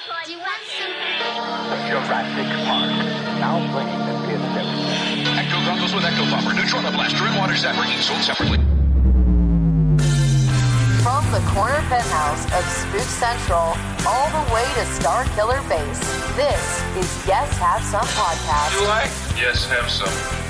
Do you want some? Jurassic Park. Now playing at theaters everywhere. Ecto goggles with Ecto Buffer. Neutrona blaster and water zapper. Each sold separately. From the corner penthouse of Spook Central all the way to Star Killer Base, this is Yes Have Some Podcast. Do I? Yes, have some.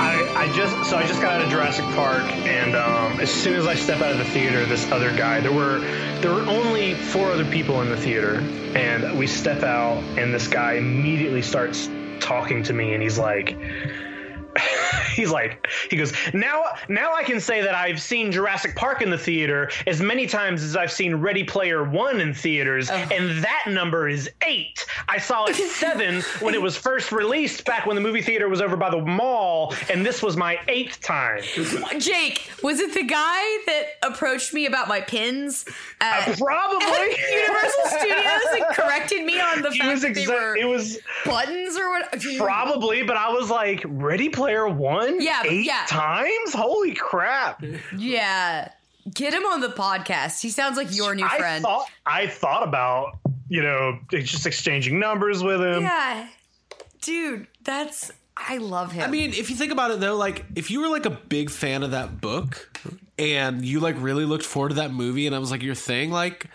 I, I just so I just got out of Jurassic Park, and um, as soon as I step out of the theater, this other guy there were there were only four other people in the theater, and we step out, and this guy immediately starts talking to me, and he's like. He's like, he goes, now, now I can say that I've seen Jurassic Park in the theater as many times as I've seen Ready Player One in theaters, and that number is eight. I saw it seven when it was first released back when the movie theater was over by the mall, and this was my eighth time. Jake, was it the guy that approached me about my pins at uh, Probably. Universal Studios and corrected me on the fact was that they were it was buttons or what? probably, but I was like, Ready Player Player one, Yeah, eight yeah. times. Holy crap! Yeah. Get him on the podcast. He sounds like your new I friend. thought I thought about you know just exchanging numbers with him. yeah. Dude, that's I love him. I mean, if you think about it though, like if you were like a big fan of that book and you like really looked forward to that movie and I was like your thing, like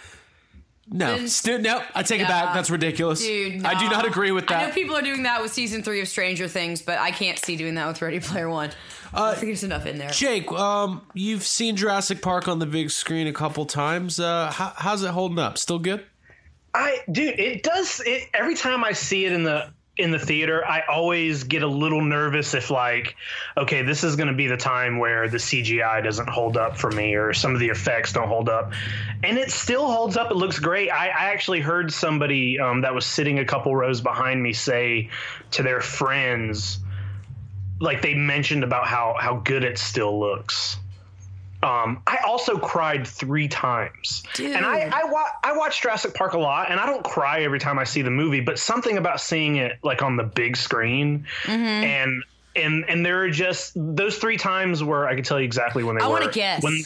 no, Then- Stu- no, I take it back. That's ridiculous. Dude, I do not agree with that. I know people are doing that with season three of Stranger Things, but I can't see doing that with Ready Player One. Uh, I think there's enough in there. Jake, um, you've seen Jurassic Park on the big screen a couple times. Uh, how, how's it holding up? Still good? I dude, it does. It, every time I see it in the in the theater, I always get a little nervous if like, okay, this is going to be the time where the CGI doesn't hold up for me or some of the effects don't hold up, and it still holds up. It looks great. I, I actually heard somebody um, that was sitting a couple rows behind me say to their friends, like they mentioned about how how good it still looks. Um, I also cried three times, and I I, wa- I watch Jurassic Park a lot, and I don't cry every time I see the movie, but something about seeing it like on the big screen, Mm-hmm. and and and there are just those three times where I can tell you exactly when they I were. wanna guess. When,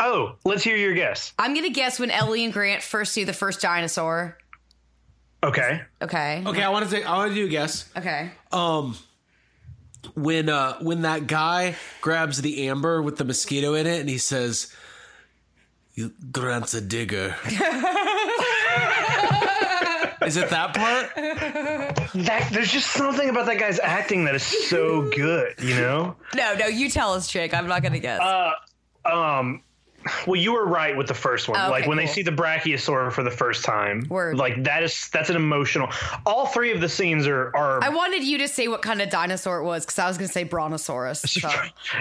oh, let's hear your guess. I'm gonna guess when Ellie and Grant first see the first dinosaur. Okay, Okay. Okay, I want to take. I want to do a guess. Okay. Um, when uh when that guy grabs the amber with the mosquito in it and he says, "You Grant's a digger." Is it that part? that there's just something about that guy's acting that is so good, you know. No, no, you tell us, Jake. I'm not gonna guess. um well you were right with the first one Okay, like when they see the brachiosaur for the first time Word. like that is that's an emotional all three of the scenes are are I wanted you to say what kind of dinosaur it was because I was gonna say Brontosaurus. So.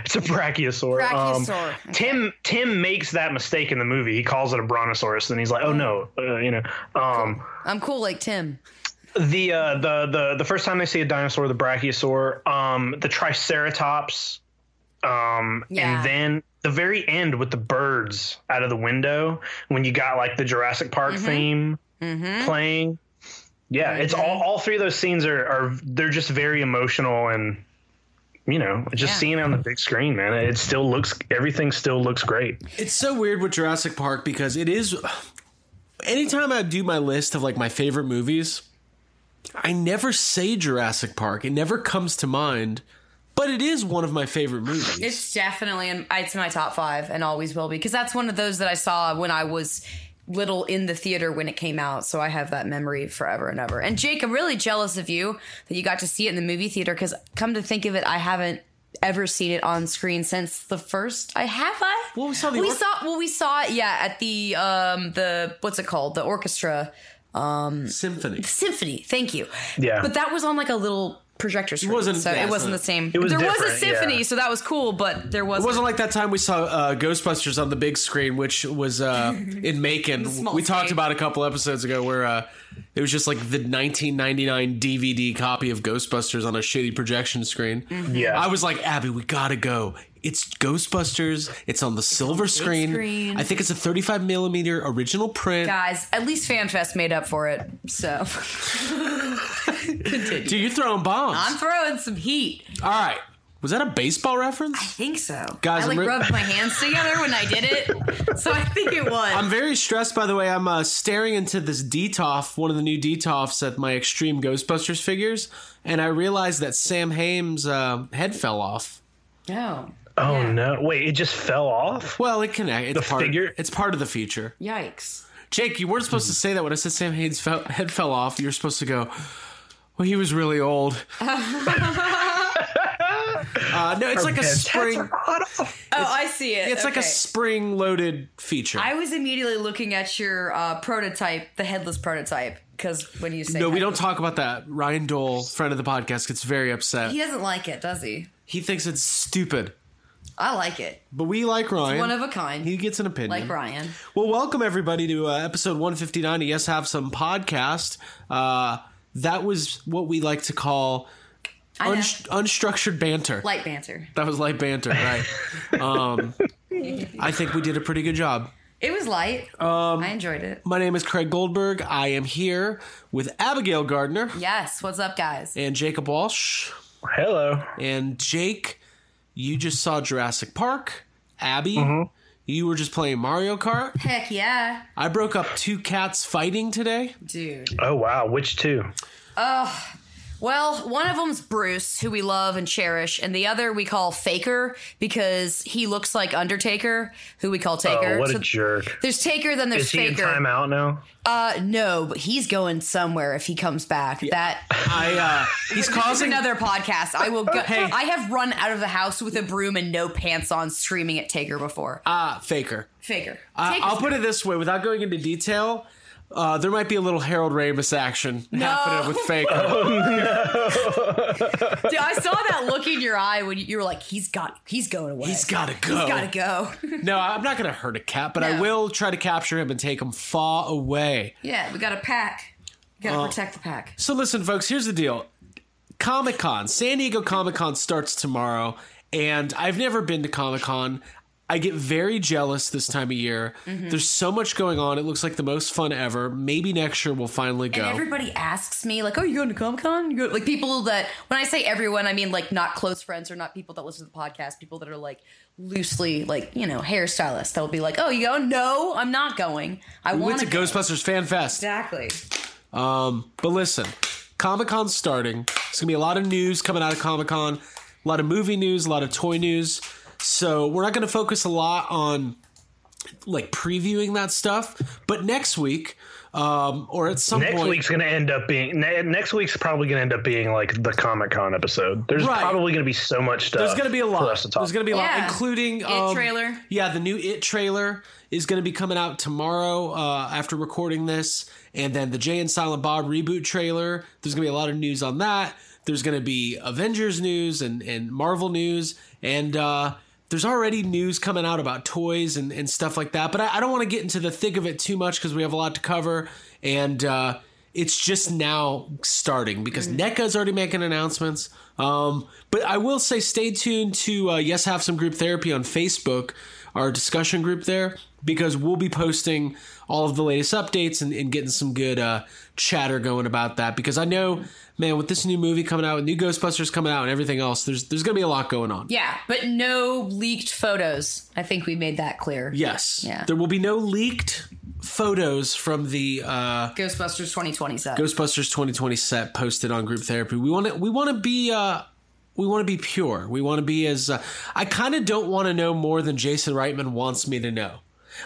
it's a brachiosaur. Um, Brachiosaur, okay. Tim Tim makes that mistake in the movie. He calls it a brontosaurus, and he's like, "Oh no," uh, you know. Um, I'm cool like Tim. the uh, the the the first time they see a dinosaur, the brachiosaur, um, the triceratops, um, Yeah. and then the very end with the birds out of the window when you got like the Jurassic Park mm-hmm. theme mm-hmm. playing. Yeah, it's all mm-hmm. all three of those scenes are are they're just very emotional and you know just Yeah. seeing it on the big screen, man. It still looks everything still looks great. It's so weird with Jurassic Park because it is. Anytime I do my list of like my favorite movies, I never say Jurassic Park. It never comes to mind, but it is one of my favorite movies. It's definitely in it's in my top five and always will be because that's one of those that I saw when I was little in the theater when it came out. So I have that memory forever and ever. And Jake, I'm really jealous of you that you got to see it in the movie theater because come to think of it, I haven't ever seen it on screen since the first. I have I. Well, we saw the we or- saw well we saw it yeah at the um the what's it called the orchestra um Symphony. symphony. Thank you. Yeah. But that was on like a little projector screen. wasn't- so yeah, it wasn't not- the same. It was there was a symphony, yeah. so that was cool, but there wasn't. wasn't like that time we saw uh, Ghostbusters on the big screen, which was uh, in Macon. small we talked about a couple episodes ago where uh, it was just like the 1999 DVD copy of Ghostbusters on a shitty projection screen. Yeah. I was like, Abby, we gotta go. It's Ghostbusters. It's on the silver screen. screen. I think it's a 35 millimeter original print. Guys, at least FanFest made up for it. So Dude, you're throwing bombs. I'm throwing some heat. All right. Was that a baseball reference? I think so. Guys, I like re- rubbed my hands together when I did it, so I think it was. I'm very stressed, by the way. I'm uh, staring into this Detolf, one of the new Detolfs at my Extreme Ghostbusters figures, and I realized that Samhain's uh, head fell off. no. Oh Yeah. no! Wait, it just fell off. Well, it connect. It's The part. figure? It's part of the feature. Yikes. Jake, you weren't supposed to say that when I said Samhain's fell, head fell off. You were supposed to go. Well, he was really old. uh, no, it's like a spring. Oh, I see it. It's like a spring-loaded feature. I was immediately looking at your uh, prototype, the headless prototype, because when you say no, we don't talk about that. Ryan Dole, friend of the podcast, gets very upset. He doesn't like it, does he? He thinks it's stupid. I like it. But we like Ryan. One of a kind. He gets an opinion. like Ryan. Well, welcome everybody to uh, episode 159 of Yes Have Some podcast. Uh, that was what we like to call I know. unst- unstructured banter. Light banter. that was light banter, right? um, I think we did a pretty good job. It was light. Um, I enjoyed it. My name is Craig Goldberg. I am here with Abigail Gardner Yes. What's up, guys? and Jacob Walsh. Hello. And Jake, you just saw Jurassic Park. Abby, Mm-hmm. you were just playing Mario Kart. Heck yeah, I broke up two cats fighting today. dude. Oh wow, which two? Well, one of them's Bruce, who we love and cherish, and the other we call Faker because he looks like Undertaker, who we call Taker. Oh, what a jerk! There's Taker, then there's Is he in Faker. timeout now? Uh, no, but he's going somewhere if he comes back. That I uh he's causing another podcast. I will go. I have run out of the house with a broom and no pants on, screaming at Taker before. uh faker. Faker. Uh, I'll put it this way without going into detail. Uh, there might be a little Harold Ramis action happening with Faker. Dude, I saw that look in your eye when you, you were like, "He's got, he's going away. He's gotta go. He's gotta go." No, I'm not going to hurt a cat, but I will try to capture him and take him far away. yeah, we got a pack. Uh, gotta protect the pack. So listen, folks, here's the deal. Comic Con, San Diego Comic Con starts tomorrow, and I've never been to Comic Con. I get very jealous this time of year. Mm-hmm. There's so much going on. It looks like the most fun ever. Maybe next year we'll finally go. And everybody asks me, like, "Oh, you going to Comic Con?" Like people that when I say everyone, I mean like not close friends or not people that listen to the podcast. People that are like loosely like you know hairstylists. That'll be like, "Oh, you go? No, I'm not going. I we went to Ghostbusters Fan Fest. Exactly. Um, but listen, Comic Con's starting. It's gonna be a lot of news coming out of Comic Con, a lot of movie news, a lot of toy news. So we're not gonna focus a lot on like previewing that stuff. But next week, um, or at some Next point, week's going to end up being ne- next week's probably going to end up being like the Comic Con episode. There's Right. probably going to be so much stuff. there's gonna be a for lot. us to talk There's gonna be a lot, Yeah. including It um, trailer. Yeah, the new It trailer is gonna be coming out tomorrow uh, after recording this, and then the Jay and Silent Bob reboot trailer. There's gonna be a lot of news on that. There's gonna be Avengers news and and Marvel news, and uh, there's already news coming out about toys and, and stuff like that. But I, I don't want to get into the thick of it too much because we have a lot to cover, and uh, it's just now starting because NECA is already making announcements. Um, but I will say, stay tuned to uh, Yes Have Some Group Therapy on Facebook, our discussion group there, because we'll be posting all of the latest updates and, and getting some good uh, chatter going about that. Because I know, man, with this new movie coming out, with new Ghostbusters coming out, and everything else, there's there's gonna be a lot going on. Yeah, but no leaked photos. I think we made that clear. Yes, Yeah. there will be no leaked photos from the uh, Ghostbusters 2020 set. Ghostbusters 2020 set posted on Group Therapy. We want to we want to be uh we want to be pure. We want to be as uh, I kind of don't want to know more than Jason Reitman wants me to know.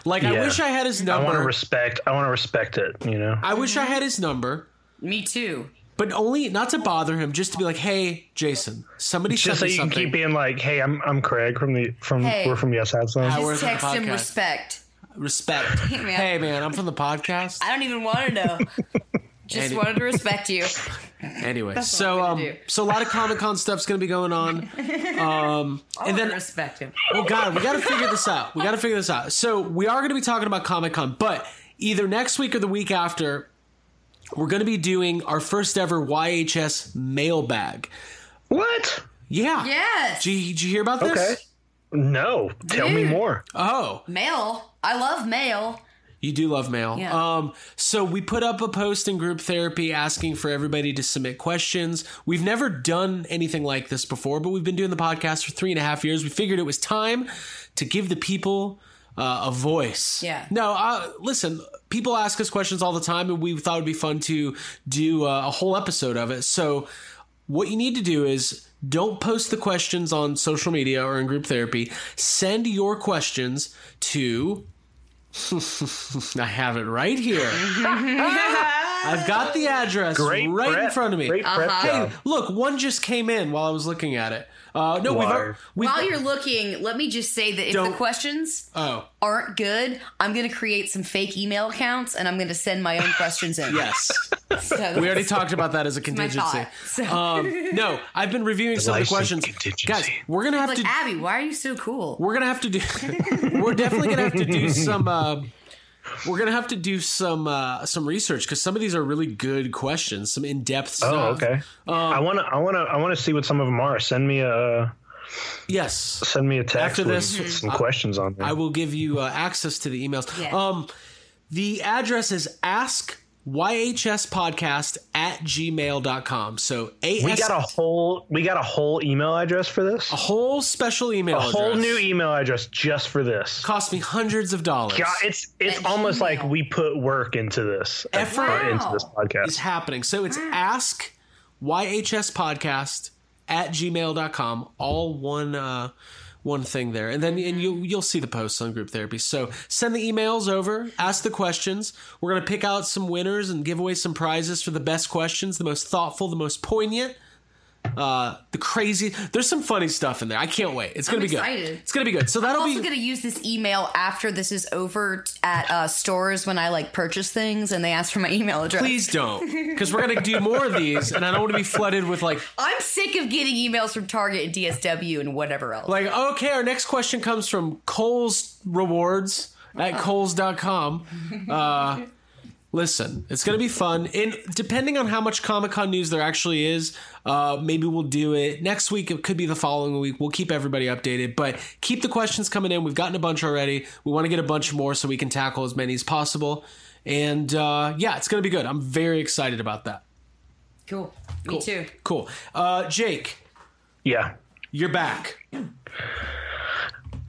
Like I wish I had his number. I want to respect. I want to respect it. You know. I wish I had his number, Me too. but only not to bother him, just to be like, "Hey, Jason, somebody Just so sent me you can keep being like, "Hey, I'm I'm Craig from the from Hey. we're from Yes Have Some." How- Hours Just text him podcast. respect. Respect. man. Hey man, I'm from the podcast. I don't even want to know. Just And- wanted to respect you. Anyway, what so um, do. so a lot of Comic Con stuff's gonna be going on. Um, and then respect him. Oh God, we got to figure this out. We got to figure this out. So we are going to be talking about Comic Con, but either next week or the week after, we're going to be doing our first ever YHS mailbag. What? Yeah. Yes. Did you, did you hear about this? Okay. No, tell me Dude. more. Oh, Mail. I love mail. You do love mail. Yeah. Um, so we put up a post in group therapy asking for everybody to submit questions. We've never done anything like this before, but we've been doing the podcast for three and a half years. We figured it was time to give the people uh, a voice. Yeah. No, uh, listen, people ask us questions all the time, and we thought it'd be fun to do uh, a whole episode of it. So, what you need to do is don't post the questions on social media or in group therapy. Send your questions to. I have it right here. I've got the address Great right in front of me. Great prep Uh-huh. job. Look, one just came in while I was looking at it. Uh, no, we've, we've While you're looking, let me just say that if Don't- the questions oh aren't good, I'm going to create some fake email accounts and I'm going to send my own questions in. yes. So We already talked about that as a my contingency. thought. So, Um, no, I've been reviewing some of the License questions. contingency. Guys, we're gonna have like to. Abby, why are you so cool? We're gonna have to do. we're definitely gonna have to do some. Uh, we're gonna have to do some uh, some research because some of these are really good questions, some in depth stuff. Oh, okay. I want to. I want to. I want to see what some of them are. Send me a. Yes, Send me a text After with this, some questions on there. I will give you uh, access to the emails. Yeah. Um, the address is ask yhspodcast at gmail.com. So AS, we got a whole. We got a whole email address for this. a whole special email A whole address. new email address just for this. cost me hundreds of dollars. God, it's it's At almost Gmail. like we put work into this Effort. uh, into Wow. this is podcast. happening. So it's ask YHS podcast at gmail.com. All one uh one thing there. And then and you'll you'll see the posts on group therapy. So send the emails over, ask the questions. We're gonna pick out some winners and give away some prizes for the best questions, the most thoughtful, the most poignant. Uh, the crazy. There's some funny stuff in there. I can't wait. It's gonna I'm be excited. good. It's gonna be good. So that'll be. I'm also be. to use this email after this is over t- at uh, stores when I like purchase things and they ask for my email address. Please don't, because we're gonna do more of these, and I don't want to be flooded with like I'm sick of getting emails from Target and DSW and whatever else. Like, okay, our next question comes from Kohl's Rewards at Kohls.com. Uh, listen, it's going to be fun. And depending on how much Comic Con news there actually is, uh, maybe we'll do it next week. It could be the following week. We'll keep everybody updated, but keep the questions coming in. We've gotten a bunch already. We want to get a bunch more so we can tackle as many as possible. And uh, yeah, it's going to be good. I'm very excited about that. cool. Cool. Me too. Cool. Uh, Jake, Yeah, you're back. uh,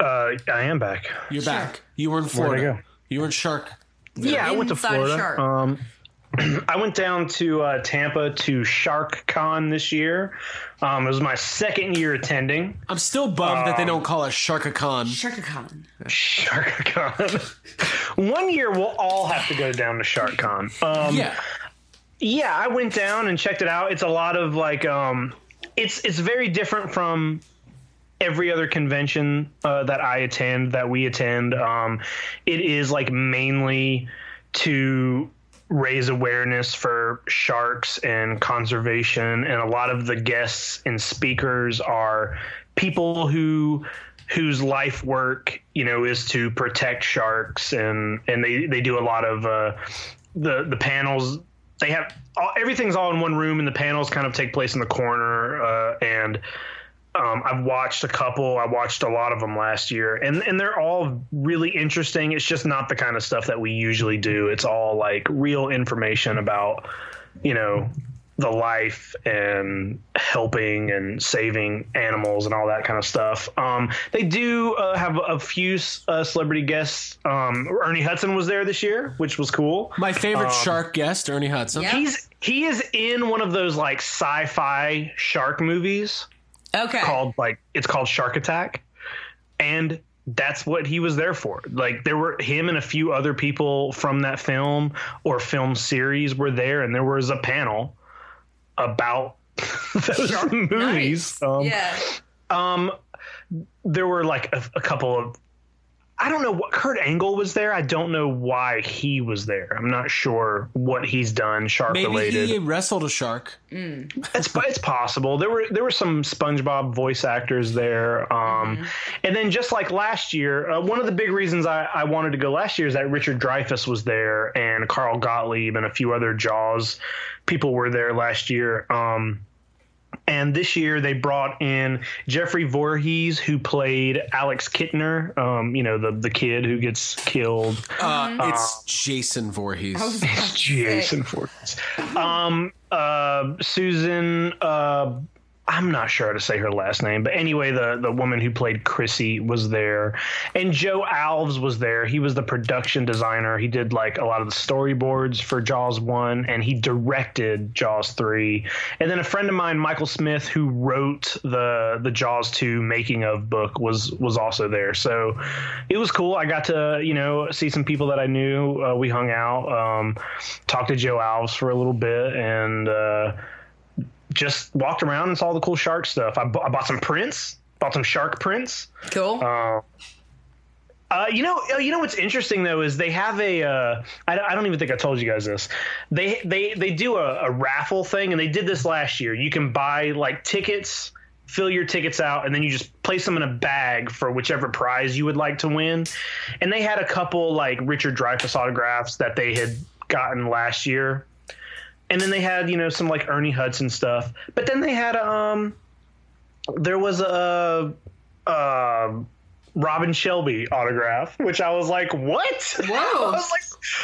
I am back. You're back. You were in Where'd I Florida. go? You were in Shark. Yeah, I went to Florida. Shark. Um, I went down to uh, Tampa to Shark Con this year. Um, it was my second year attending I'm still bummed that they Um, don't call it SharkaCon. SharkaCon. Shark Con. One year we'll all have to go down to Shark Con. Um, Yeah. yeah, I went down and checked it out. It's a lot of like, um, it's it's very different from every other convention uh, that I attend, that we attend. Um, it is like mainly to raise awareness for sharks and conservation, and a lot of the guests and speakers are people who whose life work you know is to protect sharks and and they they do a lot of uh the the panels they have all, everything's all in one room and the panels kind of take place in the corner uh, and um, I've watched a couple. I watched a lot of them last year, and and they're all really interesting. It's just not the kind of stuff that we usually do. It's all like real information about, you know, the life and helping and saving animals and all that kind of stuff. Um, they do uh, have a few uh, celebrity guests. Um, Ernie Hudson was there this year, which was cool. My favorite Um, shark guest, Ernie Hudson. Yeah. He's he is in one of those like sci-fi shark movies Okay. called like it's called Shark Attack, and that's what he was there for. Like there were him and a few other people from that film or film series were there, and there was a panel about those movies. Um, yeah. um, there were like a, a couple of. I don't know what Kurt Angle was there. I don't know why he was there. I'm not sure what he's done shark Maybe related. he wrestled a shark. It's it's possible. There were there were some SpongeBob voice actors there, um, and then just like last year, uh, one of the big reasons I, I wanted to go last year is that Richard Dreyfuss was there and Carl Gottlieb and a few other Jaws people were there last year. Um, and this year they brought in Jeffrey Voorhees, who played Alex Kintner, um, you know the the kid who gets killed. Uh, it's Jason Voorhees. It's Jason Voorhees. Um, uh, Susan. I'm not sure how to say her last name, but anyway, the the woman who played Chrissy was there, and Joe Alves was there. He was the production designer. He did like a lot of the storyboards for Jaws one, and he directed Jaws three. And then a friend of mine, Michael Smith, who wrote the the Jaws two making of book, was was also there. So it was cool. I got to you know see some people that I knew. Uh, we hung out, um, talked to Joe Alves for a little bit, and. Uh, just walked around and saw the cool shark stuff. I, bought some prints, bought some shark prints. Cool. Uh, uh, you know, uh, you know what's interesting though is they have a. Uh, I, I don't even think I told you guys this. They they they do a, a raffle thing, and they did this last year. You can buy like tickets, fill your tickets out, and then you just place them in a bag for whichever prize you would like to win. And they had a couple like Richard Dreyfuss autographs that they had gotten last year, and then they had you know some like Ernie Hudson stuff. But then they had um, there was a. Uh, Robin Shelby autograph, which I was like, "What?" Whoa. I was like,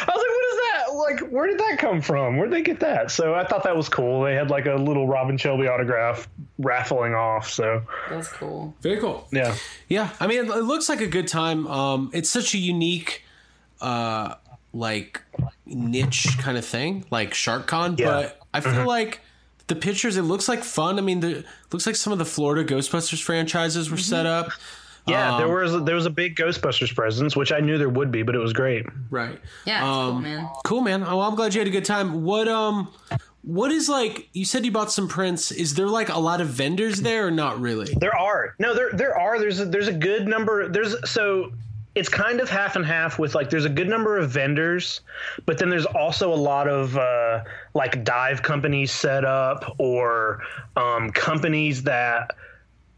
"I was like, what is that? Like, where did that come from? Where'd they get that?" So I thought that was cool. They had like a little Robin Shelby autograph raffling off. So That's cool. Very cool. yeah, Yeah, I mean, it it looks like a good time. Um, it's such a unique, uh, like niche kind of thing, like Shark Con. Yeah. But I feel like the pictures. It looks like fun. I mean, the looks like some of the Florida Ghostbusters franchises were set up. yeah. there Um, was there was a big Ghostbusters presence, which I knew there would be, but it was great. Right. Yeah, it's cool, Um, man. Cool, man. Oh, Well, I'm glad you had a good time. What um, what is like? You said you bought some prints. Is there like a lot of vendors there, or not really? There are no there there are there's a, there's a good number there's so it's kind of half and half with like there's a good number of vendors but then there's also a lot of uh, like dive companies set up or um, companies that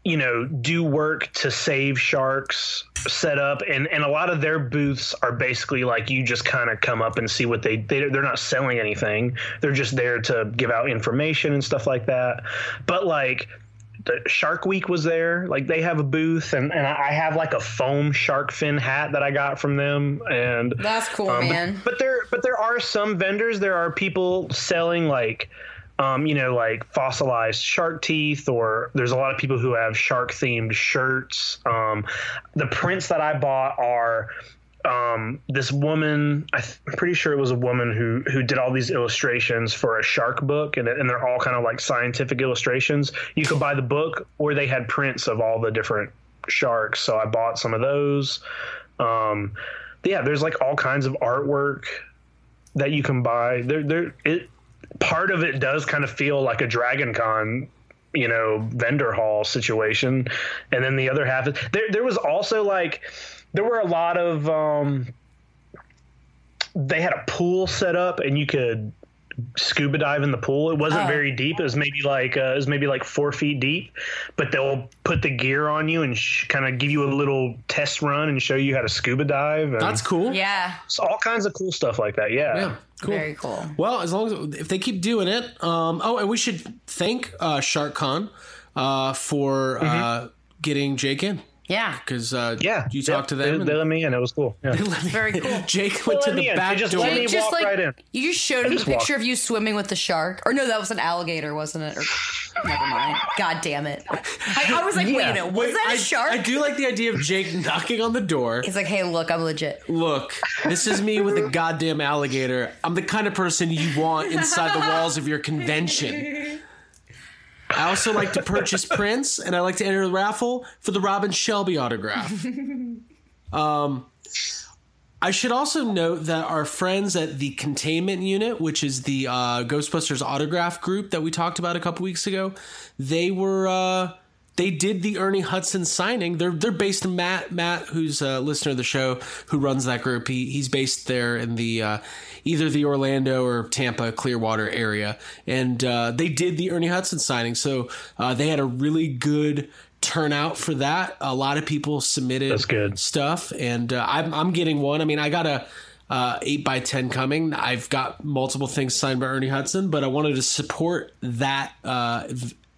you know do work to save sharks set up. And and a lot of their booths are basically like you just kind of come up and see what they, they they're not selling anything. They're just there to give out information and stuff like that. But like the Shark Week was there. Like they have a booth, and, and I have like a foam shark fin hat that I got from them. And That's cool, um, but- man. But, there, but there are some vendors. There are people selling like, um, you know, like fossilized shark teeth, or there's a lot of people who have shark themed shirts. Um, the prints that I bought are um, this woman. I I'm pretty sure it was a woman who who did all these illustrations for a shark book, and, and they're all kind of like scientific illustrations. You could buy the book, or they had prints of all the different sharks. So I bought some of those. Um, yeah, there's like all kinds of artwork that you can buy. There, there. It part of it does kind of feel like a Dragon Con you know vendor hall situation and then the other half there there was also like there were a lot of um they had a pool set up and you could scuba dive in the pool it wasn't Oh. very deep it was maybe like uh, it was maybe like four feet deep but they'll put the gear on you and sh- kind of give you a little test run and show you how to scuba dive and That's cool. Yeah. so all kinds of cool stuff like that yeah, Yeah, cool. Very cool. Well, as long as if they keep doing it. Um, oh, and we should thank uh, SharkCon uh, for uh, getting Jake in Yeah. because uh, yeah you They- talked to them. they let me in it was cool yeah. It was very cool. Jake went to the in. They back just door. let me just walk like right in. you just showed him a just picture walked. of you swimming with the shark. Or no, that was an alligator, wasn't it? Or, never mind. God damn it. I, I was like, wait a minute, was that a shark? I do like the idea of Jake knocking on the door. He's like, hey, look, I'm legit. Look, this is me with a goddamn alligator. I'm the kind of person you want inside the walls of your convention. I also like to purchase prints, and I like to enter the raffle for the Robin Shelby autograph. Um, I should also note that our friends at the Containment Unit, which is the uh, Ghostbusters autograph group that we talked about a couple weeks ago, they were uh, they did the Ernie Hudson signing. They're they're based in Matt Matt, who's a listener of the show, who runs that group. He he's based there in the uh, either the Orlando or Tampa Clearwater area, and uh, they did the Ernie Hudson signing. So uh, they had a really good turnout for that. A lot of people submitted That's good. stuff, and uh, I'm I'm getting one. I mean, I got a. Uh, eight by ten coming. I've got multiple things signed by Ernie Hudson, but I wanted to support that uh,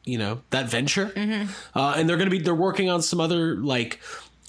you know that venture. Uh, and they're going to be they're working on some other like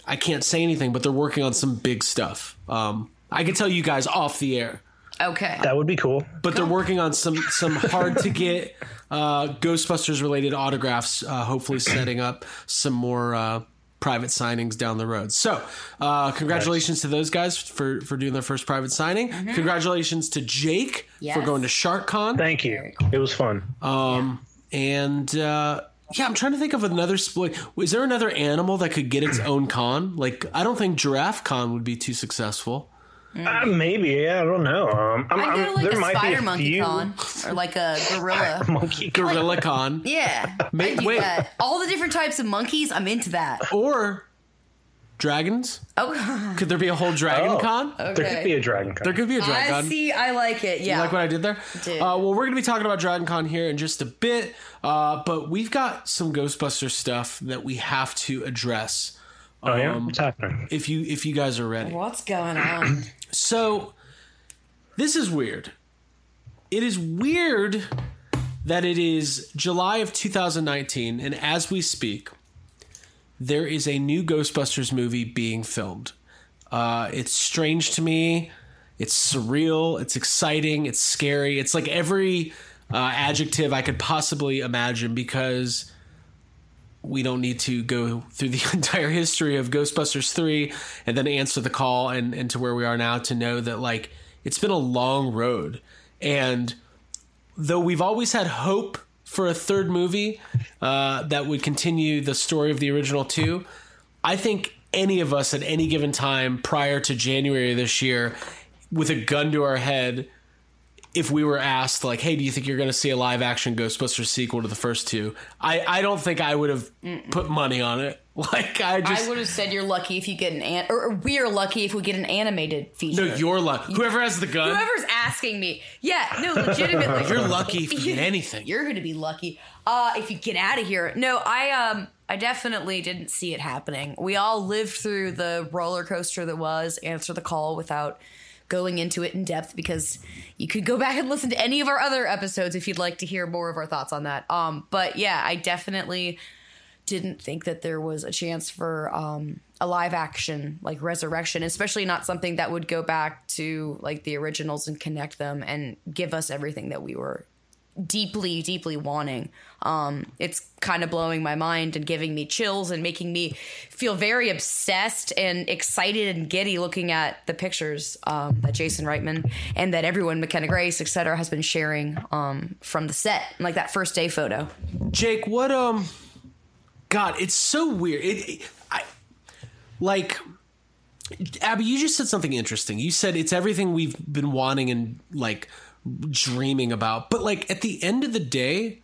i can't say anything but they're working on some big stuff. Um, i can tell you guys off the air. Okay. That would be cool. but they're working on some some hard to get uh, ghostbusters related autographs uh, hopefully setting up some more uh, private signings down the road. So uh, congratulations to those guys for for doing their first private signing. Congratulations to jake for going to sharkcon. Thank you. It was fun. Um, and uh, yeah, I'm trying to think of another split. Is there another animal that could get its own con? Like, I don't think giraffe con would be too successful. Uh, maybe. Yeah, I don't know. Um, I'm, I I'm- like there a might spider be a monkey few. con or like a gorilla. Monkey. Gorilla con. Yeah. Ma- I do wait. that. All the different types of monkeys, I'm into that. Or dragons. Oh, Could there be a whole dragon Oh. con? There could be a dragon. Con. There could be a dragon. see. I like it. Yeah. You like what I did there? did. Uh, well, we're going to be talking about Dragon Con here in just a bit, uh, but we've got some Ghostbuster stuff that we have to address. oh yeah, um, what's happening? If you if you guys are ready. What's going on? So, this is weird. It is weird that it is July of 2019, and as we speak, there is a new Ghostbusters movie being filmed. Uh, it's strange to me. It's surreal. It's exciting. It's scary. It's like every uh, adjective I could possibly imagine because we don't need to go through the entire history of Ghostbusters 3 and then answer the call and, and to where we are now to know that like it's been a long road. And though we've always had hope for a third movie uh, that would continue the story of the original two, I think any of us at any given time prior to January this year, with a gun to our head, if we were asked like, "Hey, do you think you're going to see a live action Ghostbusters sequel to the first two? I I don't think I would have put money on it. Like I just I would have said you're lucky if you get an an- or, or we're lucky if we get an animated feature. no, you're lucky. Whoever has the gun, Whoever's asking me, yeah, no, legitimately, you're lucky if you get anything. You're going to be lucky uh, if you get out of here. No, I um, I definitely didn't see it happening. We all lived through the roller coaster that was Answer the Call without going into it in depth because you could go back and listen to any of our other episodes if you'd like to hear more of our thoughts on that. Um, but yeah, I definitely didn't think that there was a chance for um, a live action like resurrection, especially not something that would go back to like the originals and connect them and give us everything that we were deeply, deeply wanting. Um, it's kind of blowing my mind and giving me chills and making me feel very obsessed and excited and giddy looking at the pictures um, that Jason Reitman and that everyone, McKenna Grace, et cetera, has been sharing um, from the set, like that first day photo. Jake, what um God, it's so weird. It, it- I like Abby, you just said something interesting. You said it's everything we've been wanting and like dreaming about. But like at the end of the day,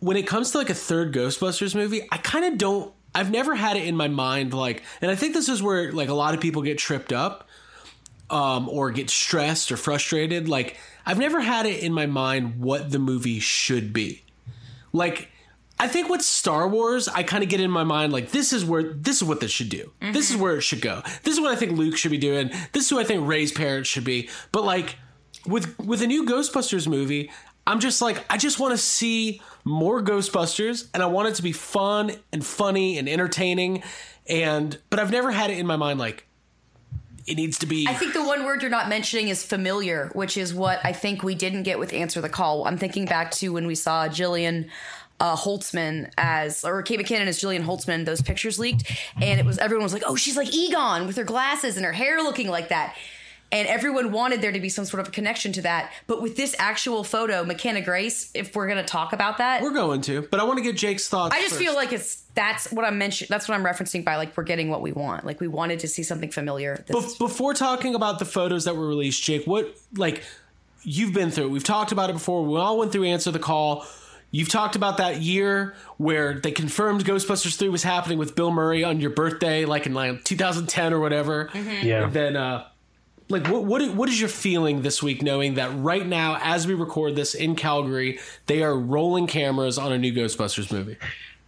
when it comes to like a third Ghostbusters movie, I kind of don't I've never had it in my mind like and I think this is where like a lot of people get tripped up um or get stressed or frustrated. Like I've never had it in my mind what the movie should be like I think with Star Wars, I kind of get in my mind like this is where this is what this should do. This is where it should go. This is what I think Luke should be doing. This is who I think Rey's parents should be. But like with with a new Ghostbusters movie, I'm just like I just want to see more Ghostbusters and I want it to be fun and funny and entertaining and but I've never had it in my mind like it needs to be I think the one word you're not mentioning is familiar, which is what I think we didn't get with Answer the Call. I'm thinking back to when we saw Jillian uh, Holtzman as, or Kate McKinnon as Jillian Holtzman, those pictures leaked, and it was everyone was like, "Oh, she's like Egon with her glasses and her hair looking like that." And everyone wanted there to be some sort of a connection to that. But with this actual photo, McKenna Grace, if we're going to talk about that, we're going to, but I want to get Jake's thoughts. I just first. feel like it's that's what I'm mentioning. That's what I'm referencing by like we're getting what we want. Like we wanted to see something familiar. This Bef- before talking about the photos that were released, Jake, what like you've been through? it. We've talked about it before. We all went through answer the call. You've talked about that year where they confirmed Ghostbusters 3 was happening with Bill Murray on your birthday, like in like 2010 or whatever. Yeah. And then, uh, like, what, what what is your feeling this week knowing that right now, as we record this in Calgary, they are rolling cameras on a new Ghostbusters movie?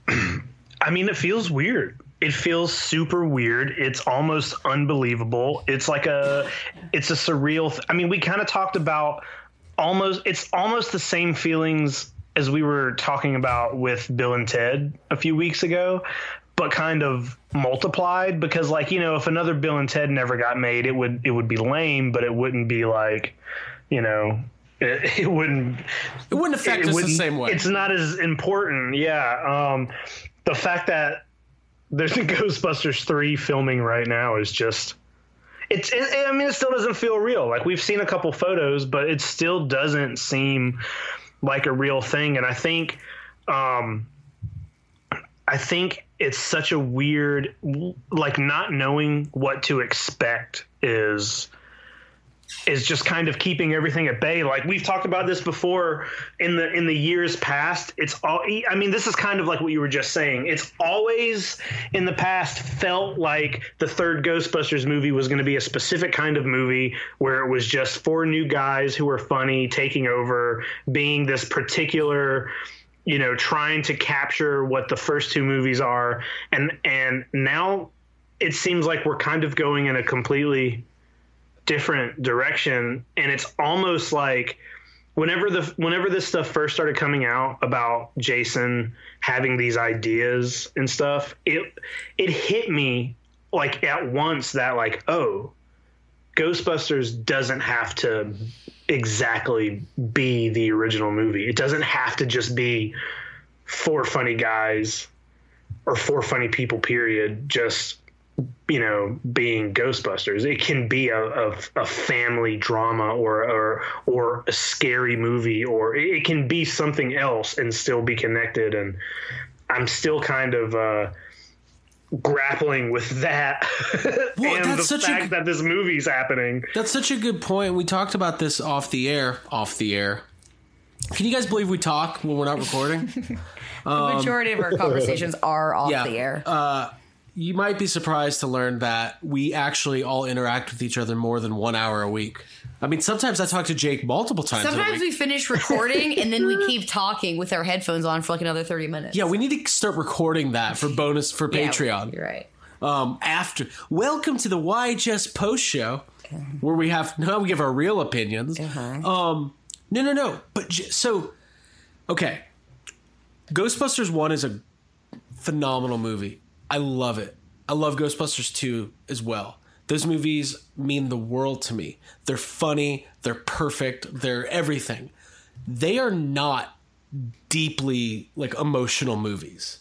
I mean, it feels weird. It feels super weird. It's almost unbelievable. It's like a, it's a surreal. Th- I mean, we kind of talked about almost. It's almost the same feelings as we were talking about with Bill and Ted a few weeks ago, but kind of multiplied because, like, you know, if another Bill and Ted never got made, it would it would be lame, but it wouldn't be like, you know. It, it wouldn't It wouldn't affect it us the wouldn't- same way. It's not as important. Yeah. Um, the fact that there's a Ghostbusters 3 filming right now is just. It's. It, I mean, it still doesn't feel real. Like we've seen a couple photos, but it still doesn't seem like a real thing. And I think, um, I think it's such a weird, like not knowing what to expect is is just kind of keeping everything at bay. Like we've talked about this before in the in the years past. It's all I mean this is kind of like what you were just saying. It's always in the past felt like the third Ghostbusters movie was going to be a specific kind of movie where it was just four new guys who were funny taking over being this particular you know trying to capture what the first two movies are. And and now it seems like we're kind of going in a completely different direction. And it's almost like whenever the whenever this stuff first started coming out about Jason having these ideas and stuff it it hit me like at once that like oh Ghostbusters doesn't have to exactly be the original movie. It doesn't have to just be four funny guys or four funny people period just you know being ghostbusters. It can be a, a, a family drama or, or or a scary movie or it can be something else and still be connected. And i'm still kind of uh grappling with that Well, and that's the such a fact g- that this movie's happening That's such a good point. We talked about this off the air. Off the air. Can you guys believe we talk when we're not recording? The majority of our conversations are off yeah. the air. Uh, you might be surprised to learn that we actually all interact with each other more than one hour a week. I mean, sometimes I talk to Jake multiple times. Sometimes we finish recording and then we keep talking with our headphones on for like another 30 minutes. Yeah, we need to start recording that for bonus for Yeah, Patreon. You're right. Um, after welcome to the YHS post show, where we have now we give our real opinions. Um, no, no, no. But j- so, okay, Ghostbusters one is a phenomenal movie. I love it. I love Ghostbusters two as well. Those movies mean the world to me. They're funny. They're perfect. They're everything. They are not deeply like emotional movies,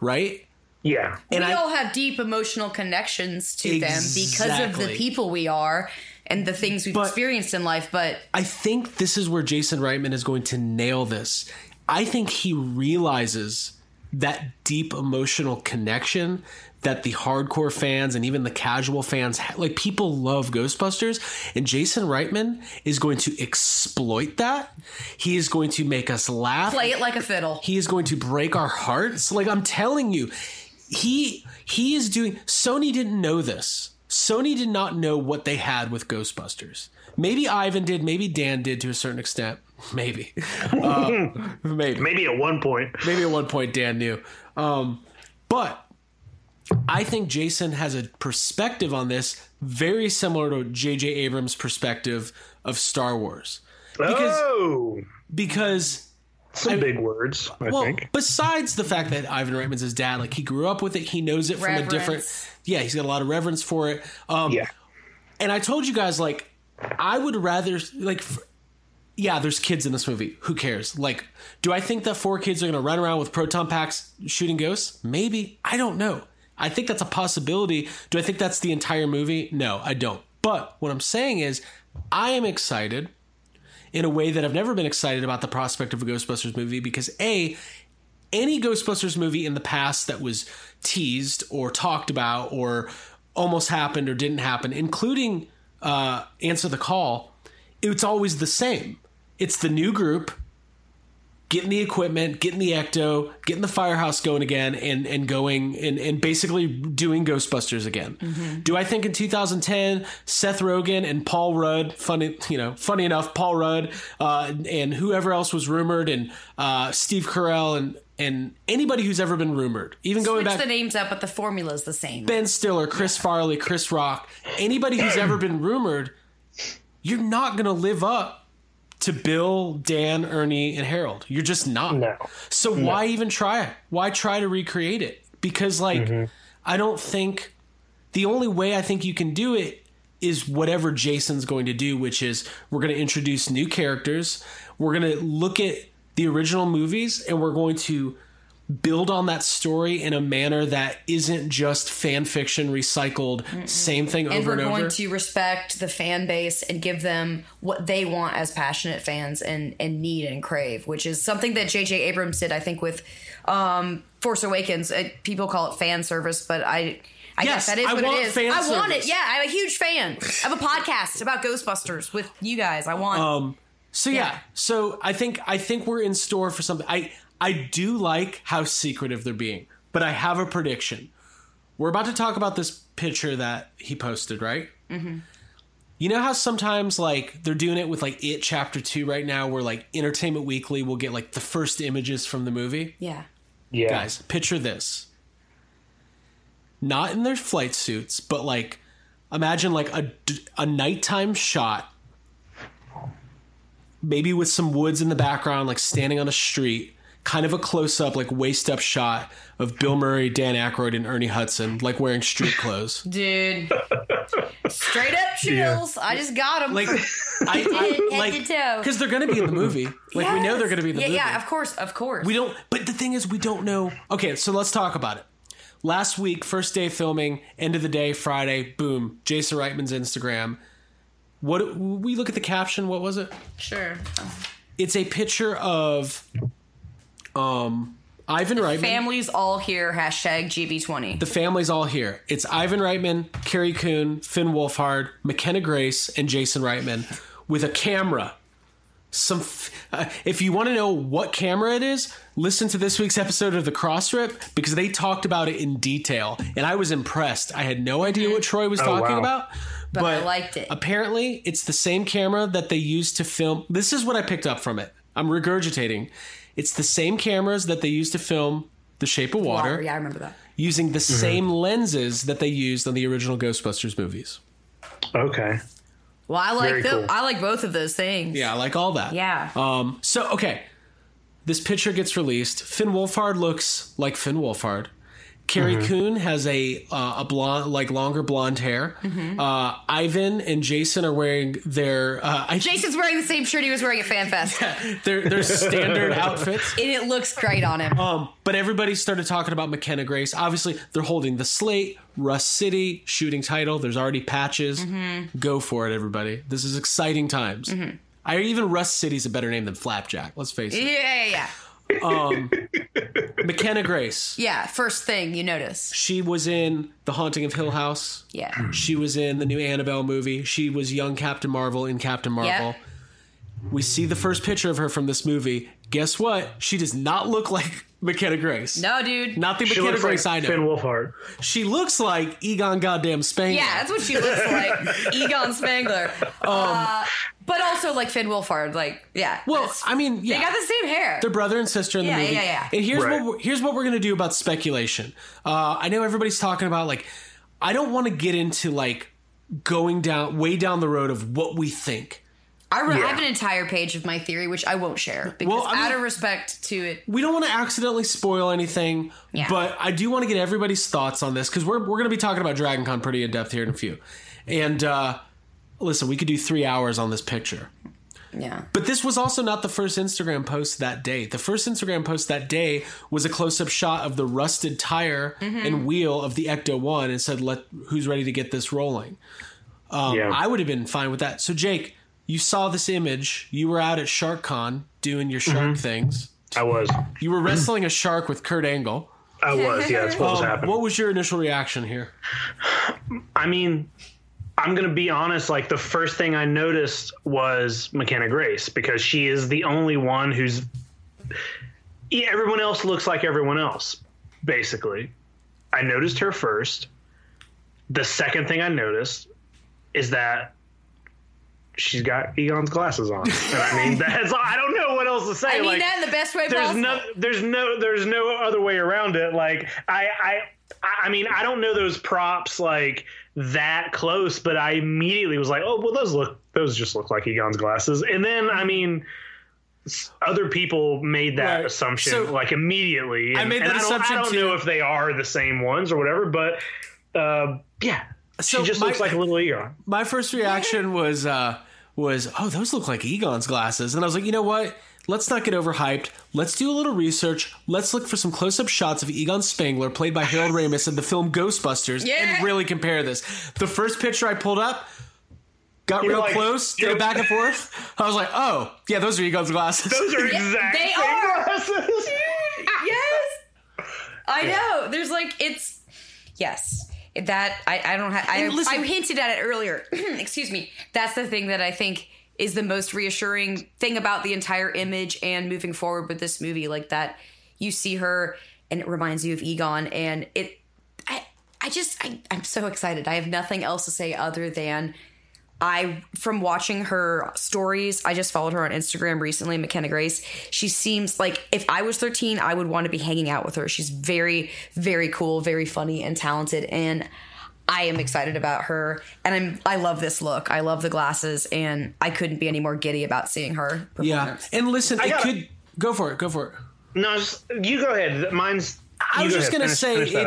right? yeah And we I- all have deep emotional connections to them because of the people we are and the things we've But- experienced in life. But I think this is where Jason Reitman is going to nail this. I think he realizes that deep emotional connection that the hardcore fans and even the casual fans like people love Ghostbusters and Jason Reitman is going to exploit that. He is going to make us laugh. play it like a fiddle. He is going to break our hearts. Like I'm telling you, he he is doing. Sony didn't know this. Sony did not know what they had with Ghostbusters. Maybe Ivan did. Maybe Dan did to a certain extent. Maybe, uh, maybe, maybe at one point maybe at one point Dan knew. Um, but I think Jason has a perspective on this very similar to J.J. Abrams' perspective of Star Wars. Because oh because some big words i well, think besides the fact that Ivan Reitman's his dad, like he grew up with it, he knows it from a different. Yeah, he's got a lot of reverence for it. Um, yeah and I told you guys like I would rather like. f- yeah, there's kids in this movie. Who cares? Like, do I think that four kids are going to run around with proton packs shooting ghosts? Maybe. I don't know. I think that's a possibility. Do I think that's the entire movie? No, I don't. But what I'm saying is, I am excited in a way that I've never been excited about the prospect of a Ghostbusters movie because A, any Ghostbusters movie in the past that was teased or talked about or almost happened or didn't happen, including uh, Answer the Call, it's always the same. It's the new group getting the equipment, getting the ecto, getting the firehouse going again, and and going and and basically doing Ghostbusters again. Do I think in 2010 Seth Rogen and Paul Rudd, funny you know, funny enough, Paul Rudd uh, and whoever else was rumored, and uh, Steve Carell and and anybody who's ever been rumored, even going Switch back the names up, but the formula's the same. Ben Stiller, Chris Farley, Chris Rock, anybody who's ever been rumored, you're not going to live up to Bill, Dan, Ernie, and Harold. You're just not. No. So why even try? Why try to recreate it? Because like mm-hmm. I don't think the only way I think you can do it is whatever Jason's going to do, which is we're going to introduce new characters. We're going to look at the original movies and we're going to build on that story in a manner that isn't just fan fiction recycled same thing over and over we're and going to respect the fan base and give them what they want as passionate fans and and need and crave, which is something that J.J. Abrams did, I think, with um, Force Awakens. Uh, people call it fan service, but I. I Yes, guess that is I what it is. I want it. Yeah, I'm a huge fan. I have a podcast about Ghostbusters with you guys. I want. Um, So yeah. Yeah. so I think I think we're in store for something. I I do like how secretive they're being, but I have a prediction. We're about to talk about this picture that he posted, right? Mm-hmm. You know how sometimes like they're doing it with like It Chapter Two right now, where like Entertainment Weekly will get like the first images from the movie. yeah. Yeah. Guys, picture this. Not in their flight suits, but like imagine like a a nighttime shot maybe with some woods in the background like standing on a street, kind of a close up like waist up shot of Bill Murray, Dan Aykroyd and Ernie Hudson like wearing street clothes. Dude. Straight up chills. I just got them. Like I, I Head like to toe. cuz they're going to be in the movie. Like we know they're going to be in the yeah, movie. Yeah, of course, of course. We don't, but the thing is, we don't know. Okay, so let's talk about it. Last week, first day of filming, end of the day, Friday, boom, Jason Reitman's Instagram. What we look at the caption, what was it? Sure. It's a picture of um Ivan Reitman. Families all here. Hashtag GB20. the family's all here. It's Ivan Reitman, Carrie Coon, Finn Wolfhard, McKenna Grace, and Jason Reitman with a camera. Some, f- uh, if you want to know what camera it is, listen to this week's episode of the Crossrip because they talked about it in detail, and I was impressed. I had no idea what Troy was talking wow. about, but, I liked it. Apparently, it's the same camera that they used to film. This is what I picked up from it. I'm regurgitating. It's the same cameras that they used to film The Shape of Water Water. Yeah, I remember that. using the same lenses that they used on the original Ghostbusters movies. Okay. Well, I like the, cool. I like both of those things. Yeah, I like all that. Yeah. Um. So okay, this picture gets released. Finn Wolfhard looks like Finn Wolfhard. Carrie Coon has a uh, a blonde, like longer blonde hair. Uh, Ivan and Jason are wearing their uh, I, Jason's wearing the same shirt he was wearing at FanFest, their their standard outfits. and it looks great on him. Um, but everybody started talking about McKenna Grace. Obviously, they're holding the slate, Rust City, shooting title. There's already patches. Go for it, everybody. This is exciting times. I even Rust City's a better name than Flapjack. Let's face it. yeah, it. yeah, yeah. McKenna Grace. Yeah, first thing you notice. She was in The Haunting of Hill House. Yeah. She was in the new Annabelle movie. She was young Captain Marvel in Captain Marvel. Yeah. We see the first picture of her from this movie. Guess what? She does not look like McKenna Grace. No, dude. Not the She McKenna looks Grace like I know. Finn Wolfhard. She looks like Egon goddamn Spangler. Yeah, that's what she looks like. Egon Spangler. uh, but also like Finn Wolfhard. Like, yeah. Well, I mean, yeah. They got the same hair. They're brother and sister in the Yeah, movie. yeah, yeah. And here's Right. what we're, here's what we're gonna do about speculation. Uh, I know everybody's talking about like I don't want to get into like going down way down the road of what we think. I, re- I have an entire page of my theory, which I won't share because Well, I mean- out of respect to it. We don't want to accidentally spoil anything, Yeah. but I do want to get everybody's thoughts on this because we're we're gonna be talking about Dragon Con pretty in depth here in a few. And uh, listen, we could do three hours on this picture. Yeah. But this was also not the first Instagram post that day. The first Instagram post that day was a close-up shot of the rusted tire and wheel of the Ecto One, and said, "Let who's ready to get this rolling." Um, yeah. I would have been fine with that. So, Jake, you saw this image. You were out at SharkCon doing your shark things. I was. You were wrestling a shark with Kurt Angle. I was. Yeah, that's what was Um, happening. what was your initial reaction here? I mean, I'm gonna be honest. Like the first thing I noticed was McKenna Grace because she is the only one who's yeah, everyone else looks like everyone else, basically. I noticed her first. The second thing I noticed is that she's got Egon's glasses on. And I mean, that's I don't know what else to say. I mean like, that in the best way there's possible. no, there's no, there's no other way around it. Like I, I, I mean, I don't know those props like that close, but I immediately was like, oh, well, those look, those just look like Egon's glasses. And then, I mean. Other people made that Right. assumption So- like immediately. I and- made and that I don't, assumption I don't too. know if they are the same ones or whatever, but uh, yeah, So she just my- looks like a little Egon. my first reaction was uh was oh those look like Egon's glasses and I was like you know what let's not get overhyped let's do a little research let's look for some close-up shots of Egon Spangler played by Harold Ramis in the film Ghostbusters Yeah. and really compare this the first picture I pulled up got You're real like- close did it back and forth I was like oh yeah those are Egon's glasses Those are exact they same are. glasses. yes. I know. There's like it's yes. That I, I don't have I, listen- I hinted at it earlier. Excuse me. That's the thing that I think is the most reassuring thing about the entire image and moving forward with this movie. Like that you see her and it reminds you of Egon and it I I just I, I'm so excited. I have nothing else to say other than I from watching her stories, I just followed her on Instagram recently, McKenna Grace. She seems like if I was 13, I would want to be hanging out with her. She's very, very cool, very funny and talented, and I am excited about her. And I'm I love this look. I love the glasses, and I couldn't be any more giddy about seeing her. yeah and listen it gotta- could go for it go for it No, just, you go ahead. Mine's. I you was go just ahead. gonna Finish- say finish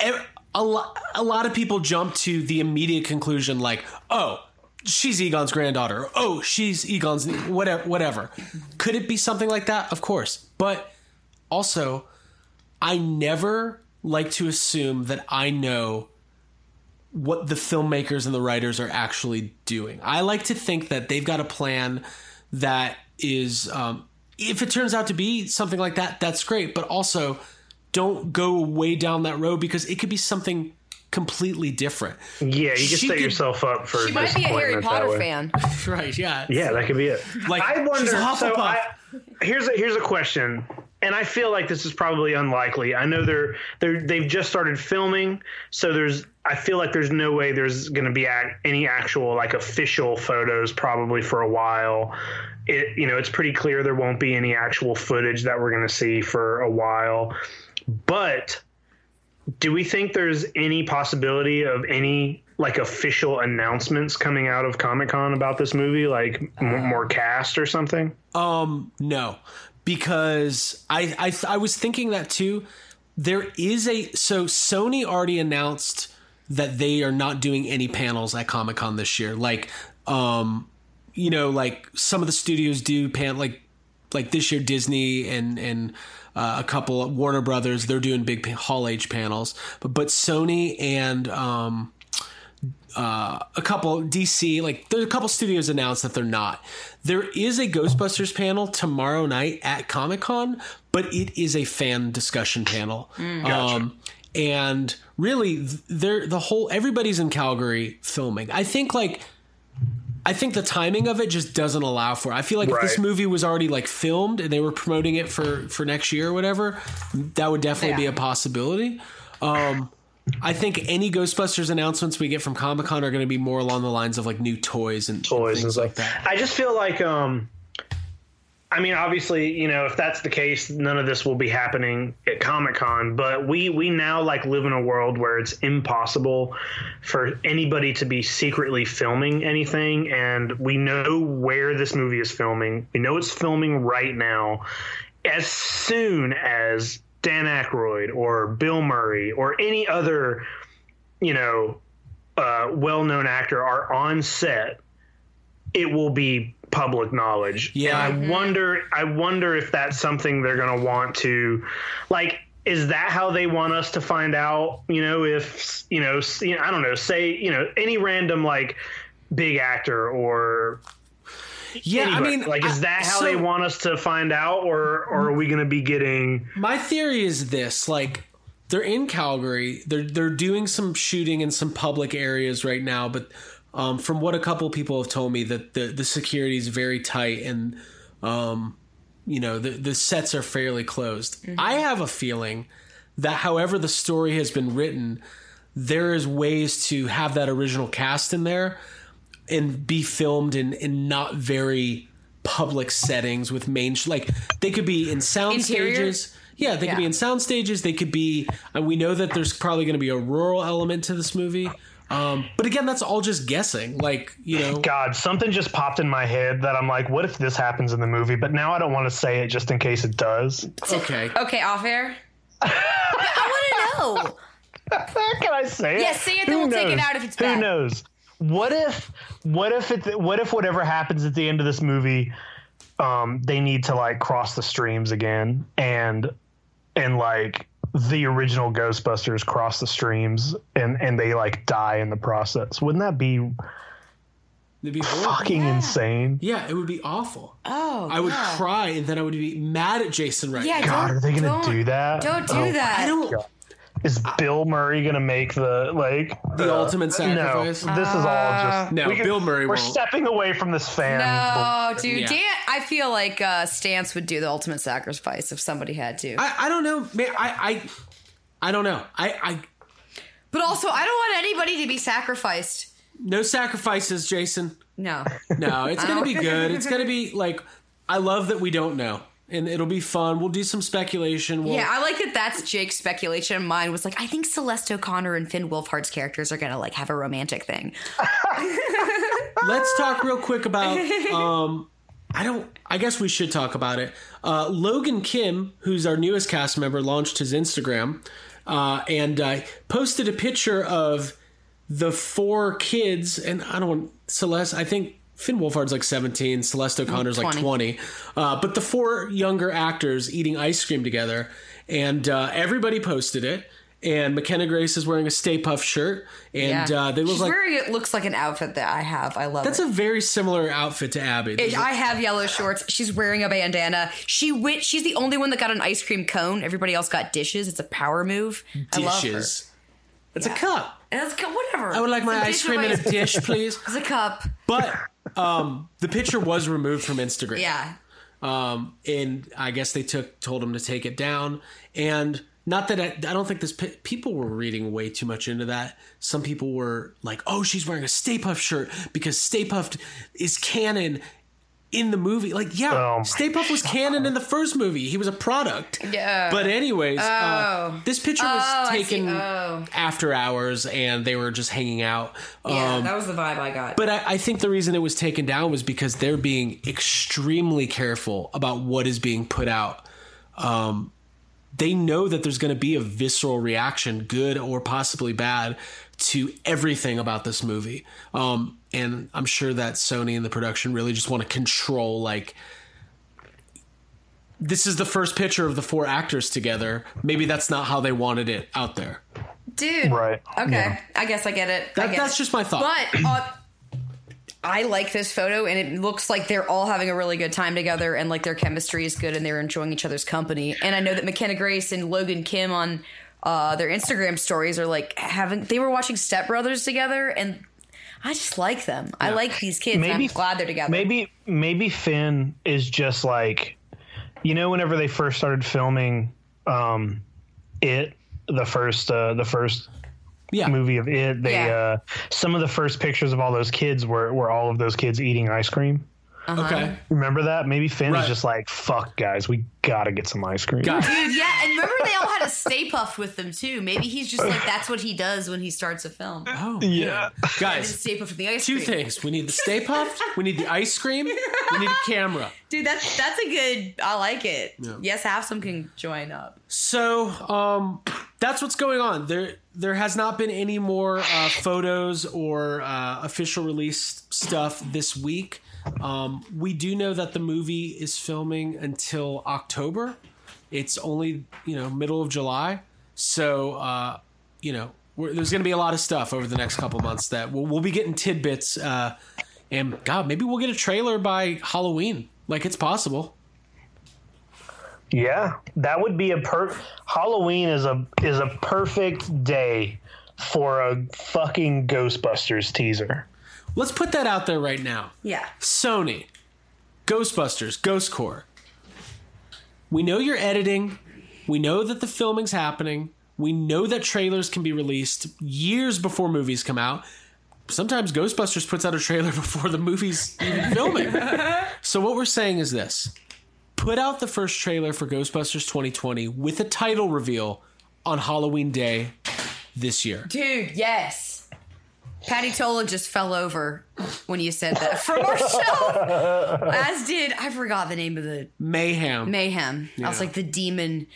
it's up. a lot. A lot of people jump to the immediate conclusion, like, "Oh, she's Egon's granddaughter. Oh, she's Egon's whatever." Whatever. Could it be something like that? Of course, but also, I never like to assume that I know what the filmmakers and the writers are actually doing. I like to think that they've got a plan that is, um, if it turns out to be something like that, that's great. But also, don't go way down that road because it could be something completely different. Yeah, you can She set could- yourself up for. She might be a Harry Potter fan. Right? Yeah. Yeah, that could be it. Like, I she's wonder. a So I, here's a, here's a question, and I feel like this is probably unlikely. I know they're they're they've just started filming, so there's I feel like there's no way there's going to be any actual like official photos probably for a while. It you know it's pretty clear there won't be any actual footage that we're going to see for a while, but do we think there's any possibility of any like official announcements coming out of Comic Con about this movie, like m- more cast or something? Um, no, because I, I I was thinking that too. There is a so Sony already announced that they are not doing any panels at Comic Con this year. Like, um, you know, like some of the studios do pan like like this year Disney and and uh, a couple Warner Brothers they're doing big Hall H panels, but but Sony and um uh, a couple DC, like there's a couple studios announced that they're not. There is a Ghostbusters panel tomorrow night at Comic Con, but it is a fan discussion panel. Um, and really, th- they're the whole everybody's in Calgary filming. I think like. I think the timing of it just doesn't allow for. it. I feel like if this movie was already like filmed and they were promoting it for for next year or whatever, that would definitely be a possibility. Um, I think any Ghostbusters announcements we get from Comic Con are going to be more along the lines of like new toys and Toys and things stuff like that. I just feel like, um, I mean, obviously, you know, if that's the case, none of this will be happening at Comic Con. But we we now like live in a world where it's impossible for anybody to be secretly filming anything, and we know where this movie is filming. We know it's filming right now. As soon as Dan Aykroyd or Bill Murray or any other, you know, uh, well-known actor are on set, it will be public knowledge. Yeah. And I wonder I wonder if that's something they're going to want to like is that how they want us to find out, you know, if you know, you know, I don't know, say, you know, any random like big actor or Yeah, I mean, like is I- that how so they want us to find out or or are we going to be getting My theory is this: like they're in Calgary, they're they're doing some shooting in some public areas right now, but um, from what a couple people have told me, that the the security is very tight and um, you know the the sets are fairly closed. I have a feeling that however the story has been written, there is ways to have that original cast in there and be filmed in in not very public settings with main like they could be in sound Interior? stages. Yeah, they could be in sound stages. They could be. And we know that there's probably going to be a rural element to this movie. Um, but again, that's all just guessing. Like you know, God, something just popped in my head that I'm like, what if this happens in the movie? But now I don't want to say it just in case it does. okay. Okay, off air. I want to know. Can I say it? Yeah, say it, then Who we'll take it out if it's Who bad. Who knows? What if, what if it, what if whatever happens at the end of this movie, um, they need to like cross the streams again, and and like the original Ghostbusters cross the streams, and and they like die in the process. Wouldn't that be It'd be horrible. fucking insane? Yeah, it would be awful. Oh, I would yeah. cry and then I would be mad at Jason right Yeah, now. God, are they gonna don't- do that? Don't do Oh, that. I don't. God. Is Bill Murray gonna make the like The ultimate sacrifice? No, this is all just No, we Bill Murray We're won't. stepping away from this fan. No, dude. Yeah. Dan, I feel like uh, Stantz would do the ultimate sacrifice if somebody had to. I, I don't know, man. I, I I don't know. I, I but also, I don't want anybody to be sacrificed. no sacrifices, Jason. No. No, it's gonna be good. It's gonna be like I love that we don't know, and it'll be fun. We'll do some speculation. We'll, Yeah, I like that. That's Jake's speculation. Mine was like, I think Celeste O'Connor and Finn Wolfhard's characters are gonna like have a romantic thing. let's talk real quick about um I don't I guess we should talk about it. Uh Logan Kim, who's our newest cast member, launched his Instagram uh and uh posted a picture of the four kids and I don't want Celeste, I think Finn Wolfhard's like 17, Celeste O'Connor's like 20. 20. Uh, but the four younger actors eating ice cream together, and uh, everybody posted it. And McKenna Grace is wearing a Stay Puft shirt, and yeah. uh, they look She's like wearing it looks like an outfit that I have. I love that's it. a very similar outfit to Abby. It- I have yellow shorts. She's wearing a bandana. She went. She's the only one that got an ice cream cone. Everybody else got dishes. It's a power move. I love her. dishes. It's a cup. And it's co- whatever. I would like my ice cream in a dish, please. It's a cup. But um, the picture was removed from Instagram. Yeah. Um, and I guess they took told him to take it down. And not that I, I don't think this pe- people were reading way too much into that. Some people were like, "Oh, she's wearing a Stay Puft shirt because Stay Puft is canon." In the movie, like yeah, Oh Stay Puft was canon in the first movie. He was a product. Yeah. But anyways, uh, Oh. this picture was Oh, I taken Oh. after hours, and they were just hanging out. Yeah, Um, that was the vibe I got. but I, I think the reason it was taken down was because they're being extremely careful about what is being put out. Um, they know that there's going to be a visceral reaction, good or possibly bad, to everything about this movie. Um, and I'm sure that Sony and the production really just want to control, like, this is the first picture of the four actors together. Maybe that's not how they wanted it out there. Dude. Right. Okay. Yeah. I guess I get it. I get that's it. just my thought. But uh, I like this photo, and it looks like they're all having a really good time together, and like their chemistry is good, and they're enjoying each other's company. And I know that McKenna Grace and Logan Kim on uh, their Instagram stories are like having. They were watching Step Brothers together, and I just like them. I like these kids. and I'm glad they're together. Maybe maybe Finn is just like, you know, whenever they first started filming, um, it the first uh, the first Yeah. movie of it, they Yeah. uh, some of the first pictures of all those kids were were all of those kids eating ice cream. Okay. Remember that? Maybe Finn Right. is just like, "Fuck, guys, we gotta get some ice cream." Dude, yeah, and remember they all had a Stay Puft with them too. Maybe he's just like that's what he does when he starts a film. Oh, Yeah. Just Guys, Stay Puft with the ice two cream. things. We need the Stay Puft. We need the ice cream. We need a camera. Dude, that's that's a good. I like it. Yes, have some can join up. So, um, that's what's going on. There, there has not been any more uh, photos or uh, official release stuff this week. Um, we do know that the movie is filming until October. It's only you know middle of July, so uh, you know there's going to be a lot of stuff over the next couple months that we'll, we'll be getting tidbits. Uh, and God, maybe we'll get a trailer by Halloween. Like it's possible. Yeah, that would be a per. Halloween is a is a perfect day for a fucking Ghostbusters teaser. Let's put that out there right now. Yeah. Sony, Ghostbusters, Ghost Corps. we know you're editing. We know that the filming's happening. We know that trailers can be released years before movies come out. Sometimes Ghostbusters puts out a trailer before the movie's even filming. so what we're saying is this: put out the first trailer for Ghostbusters 2020 with a title reveal on Halloween Day this year. Dude, yes. Patty Tola just fell over when you said that from our shelf. As did I forgot the name of the Mayhem. mayhem. I was like the demon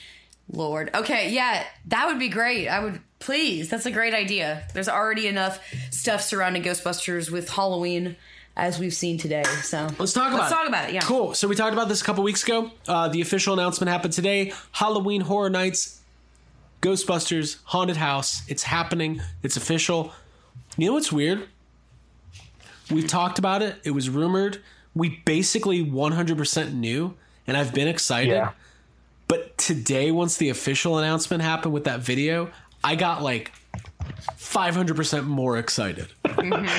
lord. Okay, yeah, that would be great. I would please. That's a great idea. There's already enough stuff surrounding Ghostbusters with Halloween as we've seen today. So Let's talk about it. Let's it. talk about it. Yeah. Cool. So we talked about this a couple weeks ago. Uh, the official announcement happened today. Halloween Horror Nights, Ghostbusters Haunted House. It's happening. It's official. You know what's weird? We've talked about it. It was rumored. We basically 100% knew, and I've been excited. Yeah. But today, once the official announcement happened with that video, I got like 500% more excited.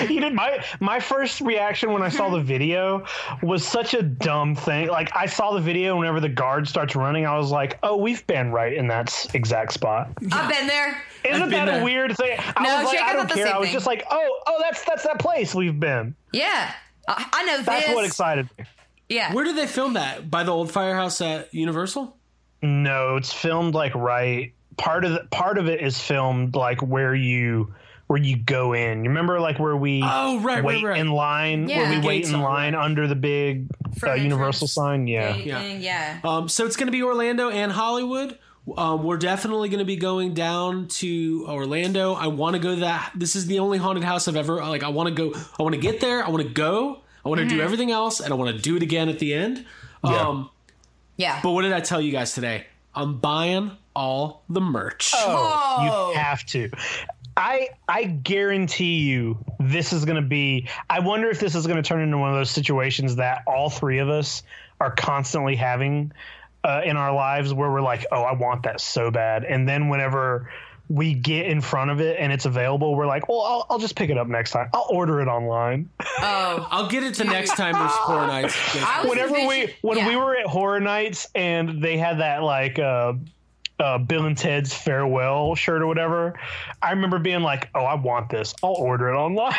You know, my my first reaction when I saw the video was such a dumb thing. Like I saw the video whenever the guard starts running, I was like, "Oh, we've been right in that exact spot." I've been there. Isn't been that there. a weird thing? I No, was like, Jake, I I don't the care. I was just like, "Oh, oh, that's that's that place we've been." Yeah. I, I know That's this. what excited me. Yeah. Where did they film that? By the old firehouse at Universal? No, it's filmed like right. Part of the, part of it is filmed like where you where you go in. You remember like where we Oh, right, right, wait right. in line Yeah. where we wait in on, line under the big uh, Universal sign. Yeah. Yeah. Yeah. Um, so it's going to be Orlando and Hollywood. Um, we're definitely going to be going down to Orlando. I want to go to that. This is the only haunted house I've ever like. I want to go. I want to get there. I want to go. I want to do everything else, and I want to do it again at the end. Yeah. Um, Yeah. but what did I tell you guys today? I'm buying all the merch. Oh. You have to. I I guarantee you this is going to be. I wonder if this is going to turn into one of those situations that all three of us are constantly having uh, in our lives, where we're like, "Oh, I want that so bad," and then whenever we get in front of it and it's available, we're like, "Well, I'll, I'll just pick it up next time. I'll order it online." Oh. I'll get it the next time there's horror nights. Whenever we when yeah. we were at horror nights and they had that like uh uh, Bill and Ted's farewell shirt or whatever. I remember being like, "Oh, I want this. I'll order it online."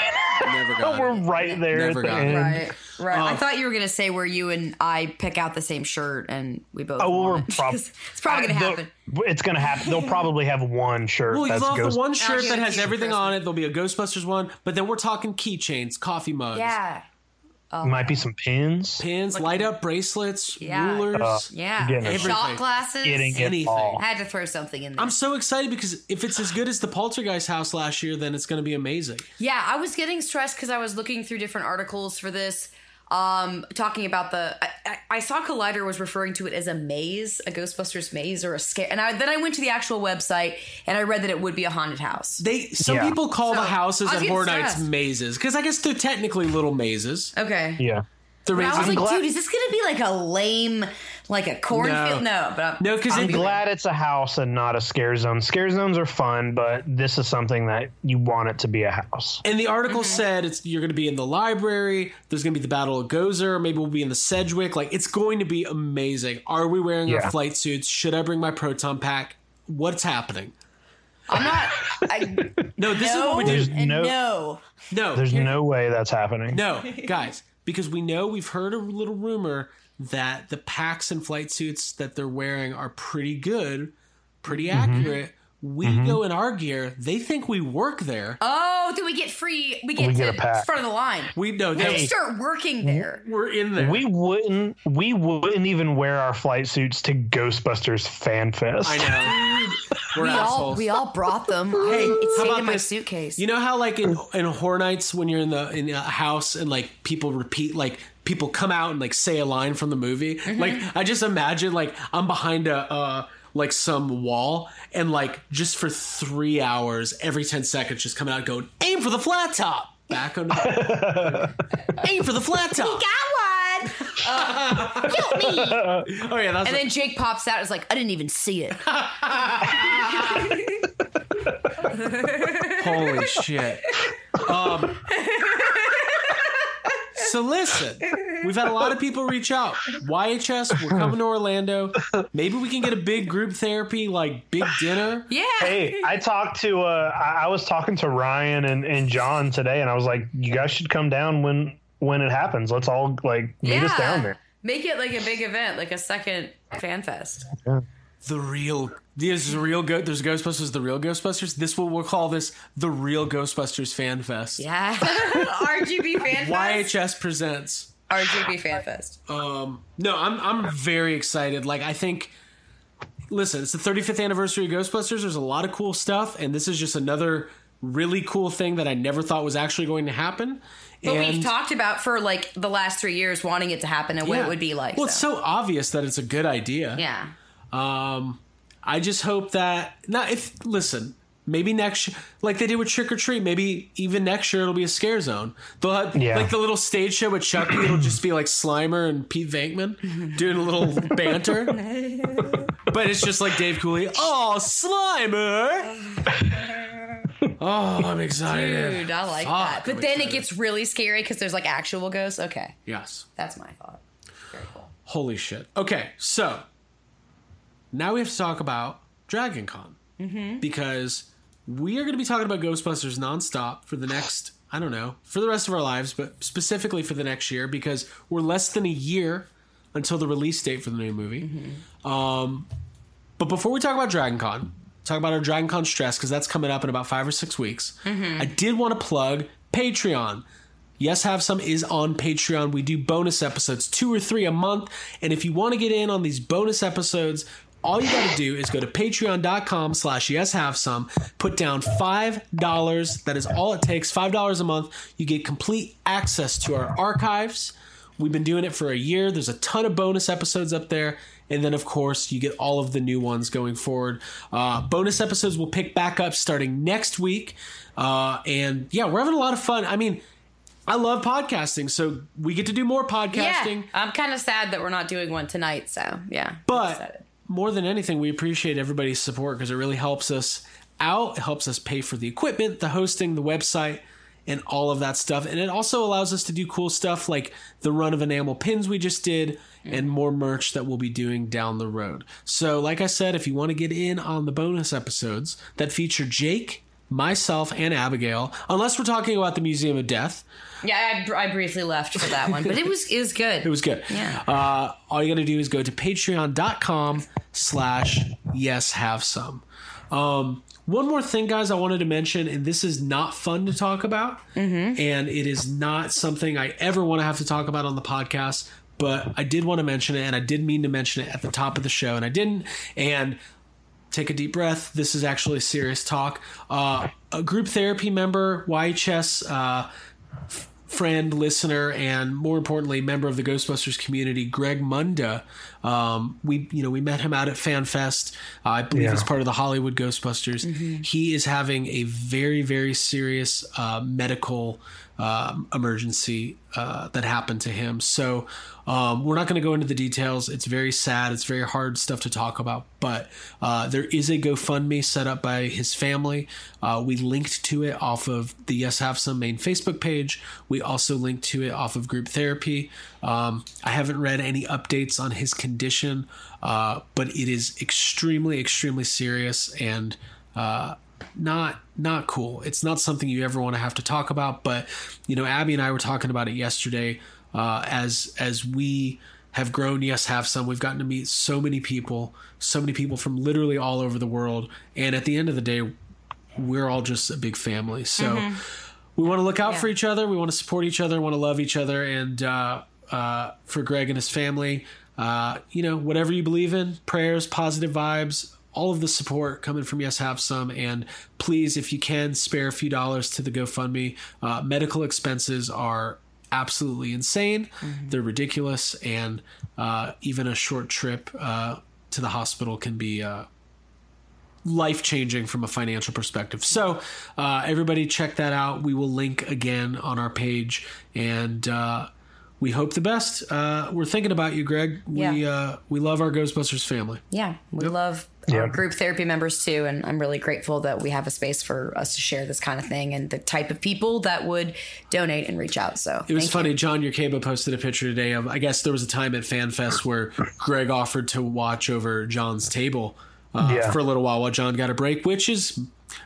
Never got we're it. right there Never at the got it. end. Right, right. I Um, thought you were gonna say where you and I pick out the same shirt and we both. Oh, well, we're want it. prob- it's probably gonna I- happen. they'll- It's gonna happen. They'll probably have one shirt. Well, that's you'll have Ghost- the one shirt that has to you for everything on it. There'll be a Ghostbusters one, but then we're talking keychains, coffee mugs, Yeah, might be some pins. pins, light up bracelets, Yeah. rulers. Uh, yeah. Shot glasses. Getting anything. I had to throw something in there. I'm so excited because if it's as good as the Poltergeist house last year, then it's going to be amazing. Yeah, I was getting stressed because I was looking through different articles for this, um, talking about the. I, I, I saw Collider was referring to it as a maze, a Ghostbusters maze, or a scare. And I, then I went to the actual website and I read that it would be a haunted house. They some Yeah. people call So, the houses I at Horror Nights mazes because I guess they're technically little mazes. Okay. Yeah. The But I was mazes. like, glad- dude, is this gonna be like a lame, like a cornfield? No, but I'm, No, 'cause I'm it- I'm glad it's a house and not a scare zone. Scare zones are fun, but this is something that you want it to be a house. and the article Mm-hmm. said it's you're going to be in the library. There's going to be the Battle of Gozer. Maybe we'll be in the Sedgewick. Like it's going to be amazing. Are we wearing Yeah. our flight suits? Should I bring my proton pack? What's happening? I'm not. I, No, this is no, what we do. There's and no- no. No, There's no way that's happening. No, guys, because we know we've heard a little rumor that the packs and flight suits that they're wearing are pretty good, pretty Mm-hmm. accurate. We go in our gear. They think we work there. Oh, do we get free? We get We to get a pack. front of the line. we know We they, start working there. we're in there. We wouldn't. We wouldn't even wear our flight suits to Ghostbusters Fan Fest. I know. We're We all we all brought them. Hey, it's how stayed about in my this? suitcase. You know how like in in horror nights when you're in the in a house and like people repeat like people come out and like say a line from the movie. Mm-hmm. Like I just imagine like I'm behind a uh like some wall and like just for three hours every ten seconds just coming out going aim for the flat top back on aim for the flat top. got one. Uh, help me. Oh yeah, that's And then Jake pops out. and is like, I didn't even see it. Holy shit. Um, so listen, We've had a lot of people reach out. YHS, we're coming to Orlando. Maybe we can get a big group therapy, like big dinner. Yeah. Hey, I talked to uh I, I was talking to Ryan and, and John today and I was like, you guys should come down when when it happens. Let's all like meet us down there. Make it like a big event, like a second fan fest. The real, there's the real go. There's Ghostbusters, the real Ghostbusters. This will we'll call this the real Ghostbusters Fan Fest. Yeah. RGB fan fest. YHS presents. RGB fan fest. Um, no, I'm I'm very excited. Like I think, listen, it's the 35th anniversary of Ghostbusters. There's a lot of cool stuff, and this is just another really cool thing that I never thought was actually going to happen. But and we've talked about for like the last three years wanting it to happen and what yeah. it would be like. Well, it's so obvious that it's a good idea. yeah. Um, I just hope that not if listen. Maybe next, like they did with Trick or Treat, maybe even next year it'll be a scare zone. They'll have Yeah. like the little stage show with Chucky. It'll just be like Slimer and Pete Venkman doing a little banter, but it's just like Dave Coulier. Oh, Slimer! Oh, I'm excited. Dude, I like Fuck, that. But I'm then it gets really scary because there's like actual ghosts. Okay. yes. That's my thought. Very cool. Holy shit. Okay, so now we have to talk about Dragon Con. Mm-hmm. Because we are going to be talking about Ghostbusters nonstop for the next, I don't know, for the rest of our lives, but specifically for the next year because we're less than a year until the release date for the new movie. Mm-hmm. Um, but before we talk about Dragon Con, talk about our Dragon Con stress because that's coming up in about five or six weeks. Mm-hmm. I did want to plug Patreon. Yes, Have Some is on Patreon. We do bonus episodes, two or three a month. And if you want to get in on these bonus episodes, all you got to do is go to patreon.com slash yes have some put down five dollars that is all it takes five dollars a month you get complete access to our archives we've been doing it for a year there's a ton of bonus episodes up there and then of course you get all of the new ones going forward uh, bonus episodes will pick back up starting next week uh, and yeah we're having a lot of fun i mean i love podcasting so we get to do more podcasting Yeah. I'm kind of sad that we're not doing one tonight. So yeah. But. More than anything, we appreciate everybody's support because it really helps us out. It helps us pay for the equipment, the hosting, the website, and all of that stuff. And it also allows us to do cool stuff like the run of enamel pins we just did and more merch that we'll be doing down the road. So, like I said, if you want to get in on the bonus episodes that feature Jake, myself, and Abigail, unless we're talking about the Museum of Death, yeah, I, I briefly left for that one, but it was it was good. it was good. Yeah. Uh, all you got to do is go to patreon.com slash yes have some. Um, one more thing, guys, I wanted to mention, and this is not fun to talk about, and it is not something I ever want to have to talk about on the podcast, but I did want to mention it, and I did mean to mention it at the top of the show, and I didn't. And take a deep breath. This is actually serious talk. Uh, a group therapy member, YHS uh, f- friend, listener, and more importantly, member of the Ghostbusters community, Greg Munda. Um, we, you know, we met him out at FanFest. Uh, I believe Yeah. as part of the Hollywood Ghostbusters. He is having a very, very serious uh, medical um, emergency uh, that happened to him. So um, we're not going to go into the details. It's very sad. It's very hard stuff to talk about. But uh, there is a GoFundMe set up by his family. Uh, we linked to it off of the Yes Have Some main Facebook page. We also linked to it off of Group Therapy. Um, I haven't read any updates on his condition, uh, but it is extremely, extremely serious and. Not not cool. It's not something you ever want to have to talk about. But you know, Abby and I were talking about it yesterday. Uh, as as we have grown, yes, have some. We've gotten to meet so many people, so many people from literally all over the world. And at the end of the day, we're all just a big family. So we want to look out Yeah. for each other. We want to support each other. Want to love each other. And uh, uh, for Greg and his family, uh, you know, whatever you believe in, prayers, positive vibes, all of the support coming from Yes Have Some. And please, if you can, spare a few dollars to the GoFundMe. Uh, medical expenses are absolutely insane. They're ridiculous. And uh, even a short trip uh, to the hospital can be. Uh, life changing from a financial perspective. So, uh, everybody check that out. We will link again on our page. And uh, we hope the best. Uh, we're thinking about you, Greg. We Yeah. uh, we love our Ghostbusters family. Yeah, we love our group therapy members too, and I'm really grateful that we have a space for us to share this kind of thing and the type of people that would donate and reach out. So It was funny. you. John Yerkeba posted a picture today of. I guess there was a time at FanFest where Greg offered to watch over John's table uh, Yeah. for a little while while John got a break, which is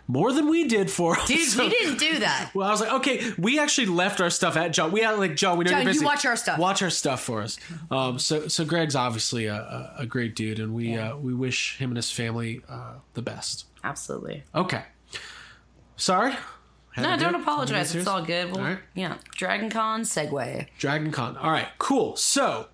more than we did for him. Dude, So- we didn't do that. Well, I was like, okay, we actually left our stuff at John. We had like John. We know John, you're you busy. watch our stuff. Watch our stuff for us. Um, so so Greg's obviously a, a, a great dude, and we uh, we wish him and his family uh, the best. Absolutely. Okay. Sorry. Had No, to do don't it? apologize. It's all good. Well, All right. yeah. Dragon Con segue. Dragon Con. All right, cool. So,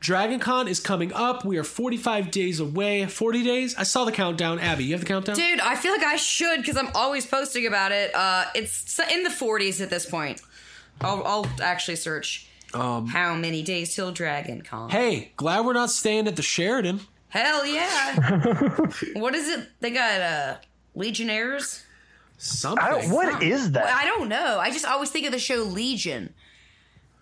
Dragon Con is coming up. We are 45 days away. 40 days? I saw the countdown. Abby, you have the countdown? Dude, I feel like I should because I'm always posting about it. Uh, it's in the 40s at this point. I'll, I'll actually search how many days till Dragon Con. Um, Hey, glad we're not staying at the Sheraton. Hell yeah! what is it? They got uh, Legionnaires. Something. I don't, what is that? I don't know. I just always think of the show Legion,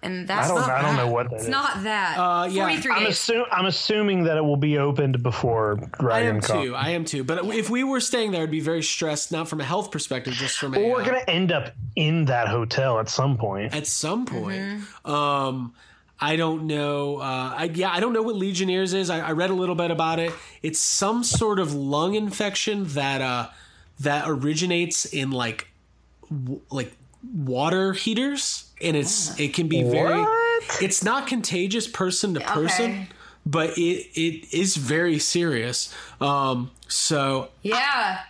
and that's I don't. not I don't that. know what that It's is. not that. Uh, yeah. 43 I'm, days. assume, I'm assuming that it will be opened before I Dragon am Con. too. I am too. But if we were staying there, I'd be very stressed, not from a health perspective, just from a. Well, we're uh, gonna end up in that hotel at some point. at some point. Um, I don't know. Uh, I, yeah, I don't know what Legionnaires is. I, I read a little bit about it. It's some sort of lung infection that uh, that originates in like w- like water heaters, and it's it can be very. What? It's not contagious person to person. Okay. But it, it is very serious. Um, so yeah.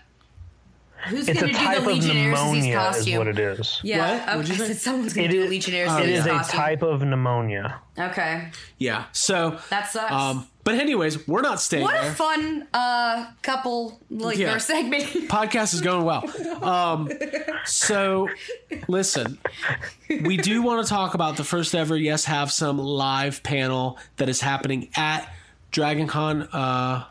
Who's It's gonna do type the of Legionnaires' pneumonia, costume? is what it is. Yeah, What? What'd you okay. I say? someone's gonna It do is, Legionnaires' it is a type of pneumonia. Okay, yeah, so that sucks. um, but anyways, we're not staying what there. a fun uh couple like Yeah. our segment. podcast is going well. Um, so, listen, we do want to talk about the first ever Yes Have Some live panel that is happening at DragonCon. Uh,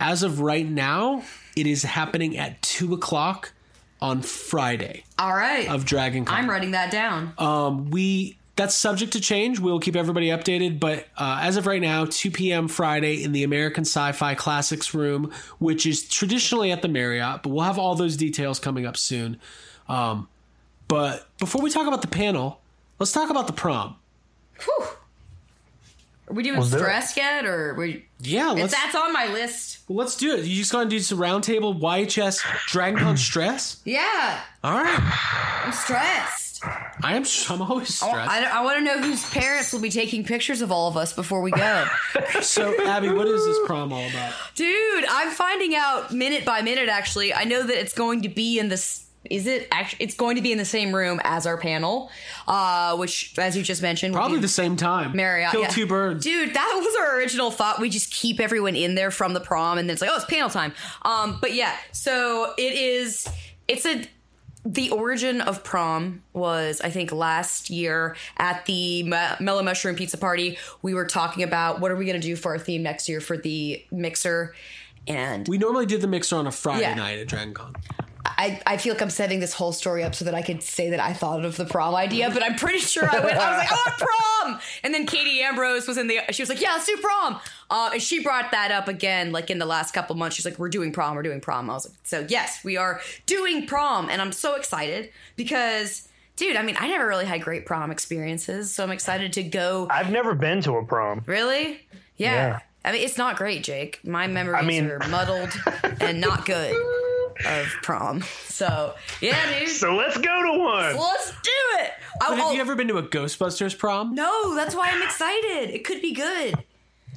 as of right now, it is happening at two o'clock on Friday All right, of DragonCon. I'm writing that down. Um, we that's subject to change. We'll keep everybody updated, but uh, as of right now, 2 p.m. Friday in the American Sci-Fi Classics room, which is traditionally at the Marriott, but we'll have all those details coming up soon. Um, but before we talk about the panel, let's talk about the prom. Whew. Are we doing Was there- stress yet, or we? Yeah, let's That's on my list. let's do it. You just gonna do some roundtable YHS DragonCon stress? Yeah, All right, I'm stressed. I am. I'm always stressed. I, I want to know whose parents will be taking pictures of all of us before we go. so, Abby, what is this prom all about? Dude, I'm finding out minute by minute. Actually, I know that it's going to be in this. Is it actually? It's going to be in the same room as our panel, uh, which, as you just mentioned, Probably the same time. Marriott. Kill yeah. two birds. Dude, that was our original thought. We just keep everyone in there from the prom, and then it's like, oh, it's panel time. Um, but yeah, so it is. It's a. The origin of prom was, I think, last year at the Me- Mellow Mushroom Pizza Party. We were talking about what are we going to do for our theme next year for the mixer, and We normally did the mixer on a Friday Yeah. night at DragonCon. I, I feel like I'm setting this whole story up so that I could say that I thought of the prom idea, but I'm pretty sure I went. I was like, "Oh, prom!" And then Katie Ambrose was in the. She was like, "Yeah, let's do prom." Uh, and she brought that up again, like in the last couple months. She's like, "We're doing prom. We're doing prom." I was like, "So yes, we are doing prom," and I'm so excited because, dude, I mean, I never really had great prom experiences, so I'm excited to go. I've never been to a prom. Really? Yeah. Yeah. I mean, it's not great, Jake. My memories mean- are muddled and not good of prom. So, yeah, dude. So let's go to one. Let's do it. I, But have you ever been to a Ghostbusters prom? no, that's why I'm excited. It could be good.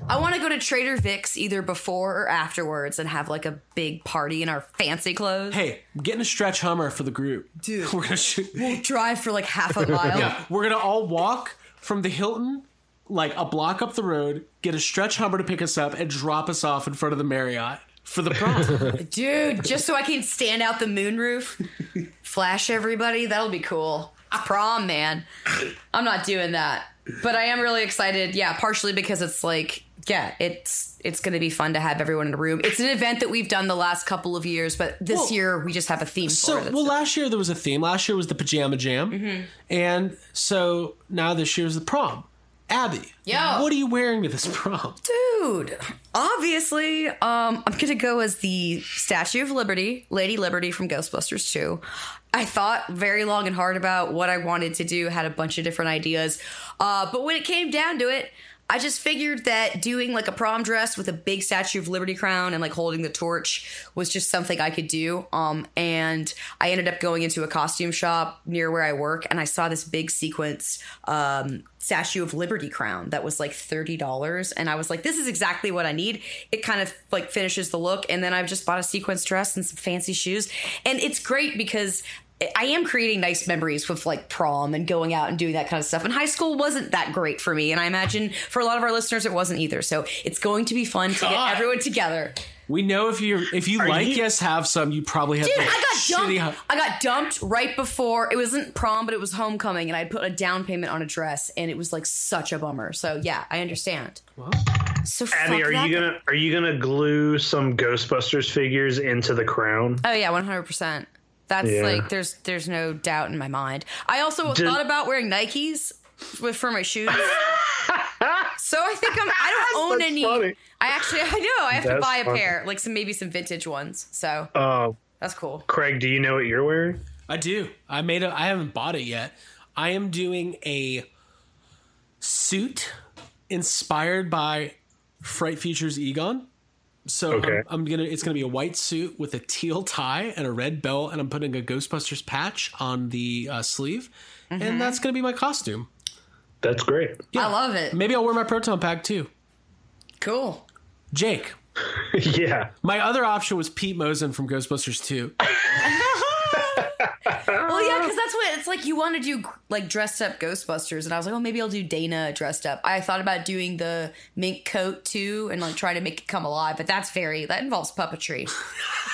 I want to go to Trader Vic's either before or afterwards and have like a big party in our fancy clothes. Hey, I'm getting a stretch Hummer for the group. Dude. we're gonna shoot. We'll drive for like half a mile. Yeah, we're gonna all walk from the Hilton, like a block up the road, get a stretch Hummer to pick us up, and drop us off in front of the Marriott for the prom. Dude, just so I can stand out the moonroof, flash everybody. That'll be cool. It's prom, man. I'm not doing that. But I am really excited. Yeah, partially because it's like, yeah, it's it's going to be fun to have everyone in a room. It's an event that we've done the last couple of years, but this Well, year we just have a theme so, for it. well, last year there was a theme. Last year was the pajama jam, Mm-hmm. and so now this year's the prom. Abby. Yo. What are you wearing to this prom? Dude, obviously, um, I'm gonna go as the Statue of Liberty, Lady Liberty from Ghostbusters 2. I thought very long and hard about what I wanted to do, had a bunch of different ideas. Uh, but when it came down to it, I just figured that doing like a prom dress with a big Statue of Liberty crown and like holding the torch was just something I could do. Um, and I ended up going into a costume shop near where I work, and I saw this big sequence um, Statue of Liberty crown that was like thirty dollars, and I was like, "This is exactly what I need." It kind of like finishes the look, and then I've just bought a sequence dress and some fancy shoes, and it's great because I am creating nice memories with like prom and going out and doing that kind of stuff. And high school wasn't that great for me. And I imagine for a lot of our listeners, it wasn't either. So it's going to be fun to God. get everyone together. We know if you if you like you- Yes Have Some, you probably have Dude, I got shitty dumped. I got dumped right before it wasn't prom, but it was homecoming, and I put a down payment on a dress, and it was like such a bummer. So yeah, I understand. So Abby, are you gonna are you gonna glue some Ghostbusters figures into the crown? Oh yeah, one hundred percent. That's Yeah. like there's there's no doubt in my mind. I also Did- thought about wearing Nikes with for my shoes. so I think I'm. I don't own That's any. funny. I actually I know I have to buy a funny. pair, like some maybe some vintage ones. So Uh, that's cool. Craig, do you know what you're wearing? I do. I made a. I haven't bought it yet. I am doing a suit inspired by Fright Features Egon. So Okay. I'm, I'm gonna. It's gonna be a white suit with a teal tie and a red belt, and I'm putting a Ghostbusters patch on the uh, sleeve, and that's gonna be my costume. That's great. I love it. Maybe I'll wear my proton pack too. Cool. Jake. yeah. My other option was Pete Mosen from Ghostbusters 2. Well, yeah, because that's what it's like. You want to do like dressed up Ghostbusters, and I was like, oh, maybe I'll do Dana dressed up. I thought about doing the mink coat too, and like try to make it come alive, but that's very that involves puppetry,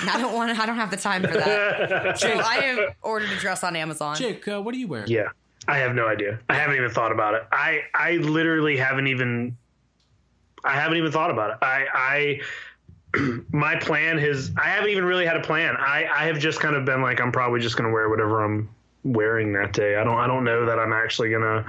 and I don't want to. I don't have the time for that. so I have ordered a dress on Amazon. Jake, uh, what are you wearing? Yeah. I have no idea. I haven't even thought about it. I I literally haven't even I haven't even thought about it. I I my plan has I haven't even really had a plan. I I have just kind of been like I'm probably just going to wear whatever I'm wearing that day. I don't I don't know that I'm actually going to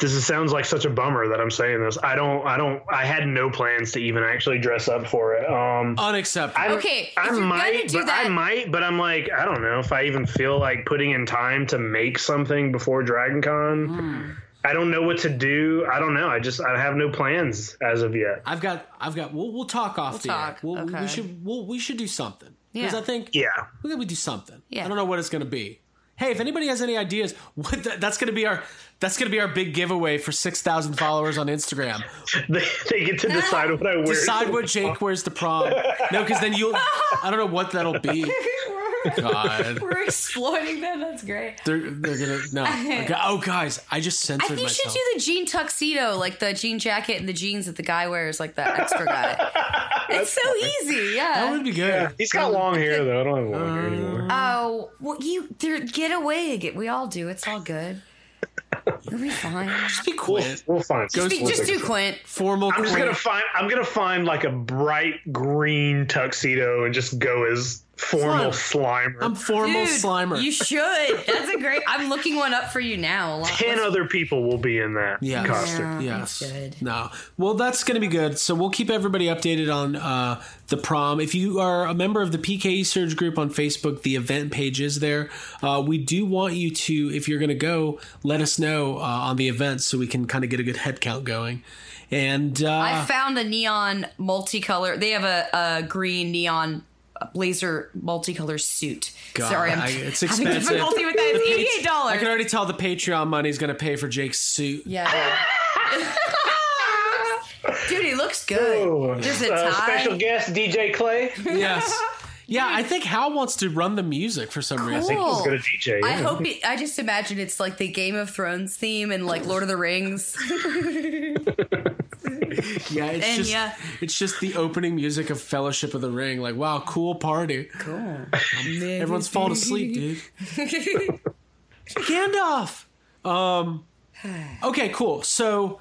this is, sounds like such a bummer that I'm saying this. I don't I don't I had no plans to even actually dress up for it. Um Unacceptable. I, Okay, I if you're gonna might, do but that- I might, but I'm like, I don't know if I even feel like putting in time to make something before Dragon Con. Hmm. I don't know what to do. I don't know. I just I have no plans as of yet. I've got, I've got. We'll, we'll talk off We'll the talk. air. We'll, Okay. We should, we'll, we should do something because Yeah. I think Yeah. we gotta do something. Yeah. I don't know what it's gonna be. Hey, if anybody has any ideas, what the, that's gonna be our, that's gonna be our big giveaway for six thousand followers on Instagram. They, they get to decide what I wear. Decide what Jake wears to prom. No, because then you'll. I don't know what that'll be. God, We're exploiting that. That's great. they're they're gonna no. Okay. Oh, guys, I just I think you should do the jean tuxedo, like the jean jacket and the jeans that the guy wears, like that extra guy. it's so easy, yeah. that would be good. He's got long hair though. I don't have long hair uh, anymore. Oh, well, you get a wig. We all do. It's all good. You'll be fine. Just be We'll, we'll find. Just Just, we'll just do. Quint. Formal. I'm just queen. gonna find. I'm gonna find like a bright green tuxedo and just go as formal Slimer. I'm formal Dude, Slimer. You should. That's a great. I'm looking one up for you now. Lot- Ten other people will be in that Yes. costume. Yeah, Yes. good. No. Well, that's going to be good. So we'll keep everybody updated on uh, the prom. If you are a member of the PKE Surge group on Facebook, the event page is there. Uh, we do want you to, if you're going to go, let us know uh, on the event so we can kind of get a good head count going. And uh, I found a neon multicolor. They have a, a green neon blazer multicolor suit. God, Sorry, I'm I- it's having expensive. difficulty with that. It's eighty-eight I can already tell the Patreon money is going to pay for Jake's suit. Yeah. Dude, he looks good. There's a Uh, special guest DJ Clay. Yes. Yeah, I think Hal wants to run the music for some reason. Cool. He's gonna DJ. I yeah. hope it, I just imagine it's like the Game of Thrones theme and like Lord of the Rings. Yeah, it's And just yeah. it's just the opening music of Fellowship of the Ring. Like, wow, cool party. Cool. Everyone's falling asleep, dude. Gandalf. Um. Okay, cool. So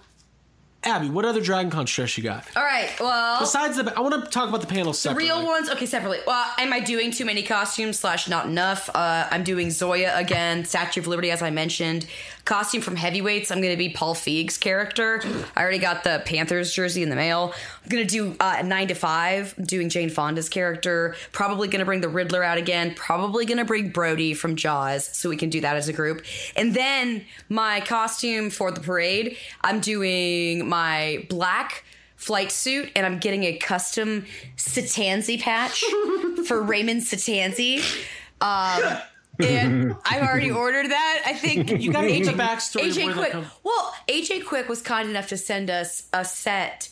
Abby, what other Dragon Con stress you got? All right. Well, Besides the, I want to talk about the panel the real ones. Okay, separately. Well, am I doing too many costumes slash not enough? Uh, I'm doing Zoya again, Statue of Liberty, as I mentioned. Costume from Heavyweights. I'm going to be Paul Feig's character. I already got the Panthers jersey in the mail. I'm going to do uh, nine to five. I'm doing Jane Fonda's character. Probably going to bring the Riddler out again. Probably going to bring Brody from Jaws, so we can do that as a group. And then my costume for the parade. I'm doing my black flight suit and I'm getting a custom Sitanzi patch for Raymond Sitanzi. Um, and I've already ordered that. I think You gotta give the backstory AJ Quick. come- Well, AJ Quick was kind enough to send us a set.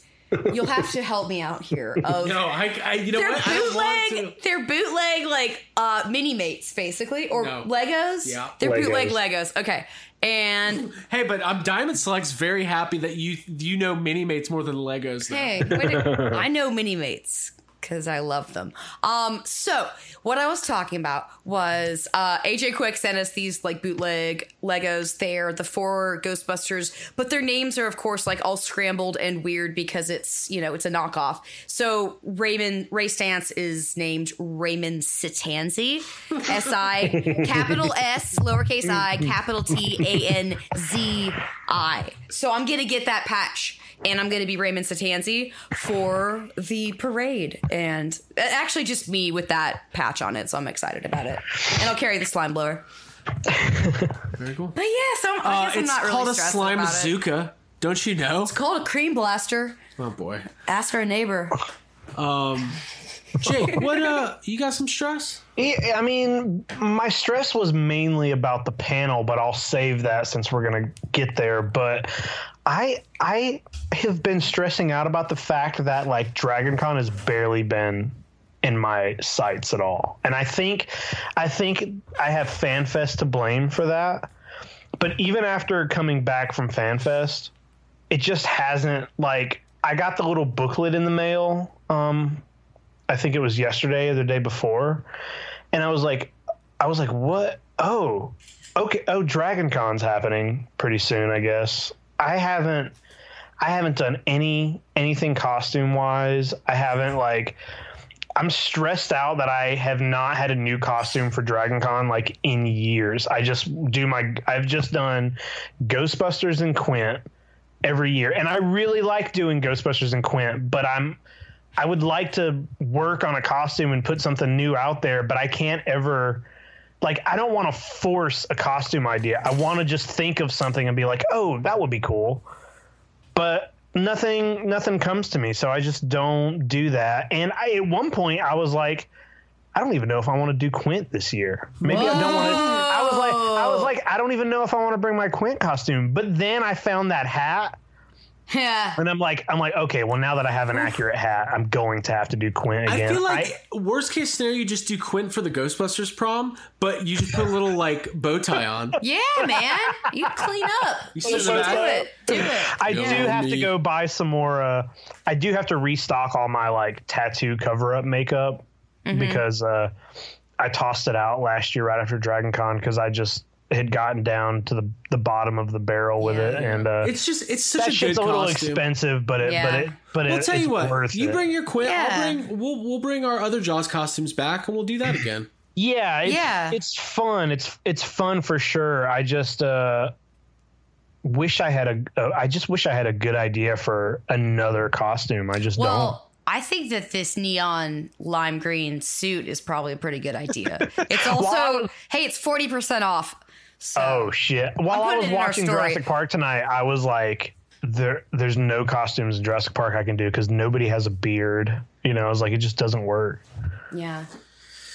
You'll have to help me out here. Of No, I, I you know they're what? I don't want bootleg. to. They're bootleg like uh mini mates basically or No. Legos. Yeah. they're bootleg Legos. Legos. Okay, and Hey, but I'm Diamond Select's very happy that you you know mini mates more than Legos. Though. Hey, way I know mini mates because I love them. Um, so what I was talking about was uh, AJ Quick sent us these like bootleg Legos. They're the four Ghostbusters, but their names are of course like all scrambled and weird because it's you know it's a knockoff. So Raymond Ray Stantz is named Raymond Sitanzi, S I capital S lowercase i capital T A N Z I. So I'm gonna get that patch and I'm going to be Raymond Sitanzi for the parade. And uh, actually, just me with that patch on it, so I'm excited about it. And I'll carry the slime blower. Very cool. But yeah, so I'm, I Uh, guess I'm it's not really called a slime about it. bazooka. Don't you know? It's called a cream blaster. Oh boy, Ask our neighbor. Jake, what? Uh, you got some stress? Yeah, I mean, my stress was mainly about the panel, but I'll save that since we're gonna get there. But I I have been stressing out about the fact that like DragonCon has barely been in my sights at all, and I think I think I have FanFest to blame for that. But even after coming back from FanFest, it just hasn't like I got the little booklet in the mail. Um, I think it was yesterday or the day before, and I was like, I was like, what? Oh, okay. Oh, Dragon Con's happening pretty soon, I guess. I haven't, I haven't done any anything costume wise. I haven't like. I'm stressed out that I have not had a new costume for Dragon Con like in years. I just do my I've just done Ghostbusters and Quint every year. And I really like doing Ghostbusters and Quint, but I'm I would like to work on a costume and put something new out there, but I can't ever like I don't want to force a costume idea. I want to just think of something and be like, "Oh, that would be cool." But nothing nothing comes to me, so I just don't do that. And I at one point I was like I don't even know if I want to do Quint this year. Maybe I don't want to. I was like, I was like, I don't even know if I want to bring my Quint costume. But then I found that hat, Yeah. and I'm like, I'm like, okay, well now that I have an accurate hat, I'm going to have to do Quint again. I feel like worst case scenario, you just do Quint for the Ghostbusters prom, but you just put a little like bow tie on. Yeah, man. You clean up. You sit should do it. Do it. I Yeah. do have to go buy some more. Uh, I do have to restock all my like tattoo cover up makeup Mm-hmm. because uh, I tossed it out last year right after Dragon Con because I just had gotten down to the the bottom of the barrel with it, and uh, It's just it's such that a shit's good a little costume. expensive, but it, Yeah. but it, but We'll it, tell it's you what. worth You it. bring your Quint. Yeah. I'll bring. We'll we'll bring our other Jaws costumes back, and we'll do that again. Yeah, it's, Yeah. it's fun. It's it's fun for sure. I just uh wish I had a. Uh, I just wish I had a good idea for another costume. I just don't. I think that this neon lime green suit is probably a pretty good idea. It's also, Well, hey, it's 40% off. So, Oh shit! While I was it in our watching. Jurassic Park tonight, I was like, "There, there's no costumes in Jurassic Park I can do because nobody has a beard." You know, I was like, it just doesn't work. yeah.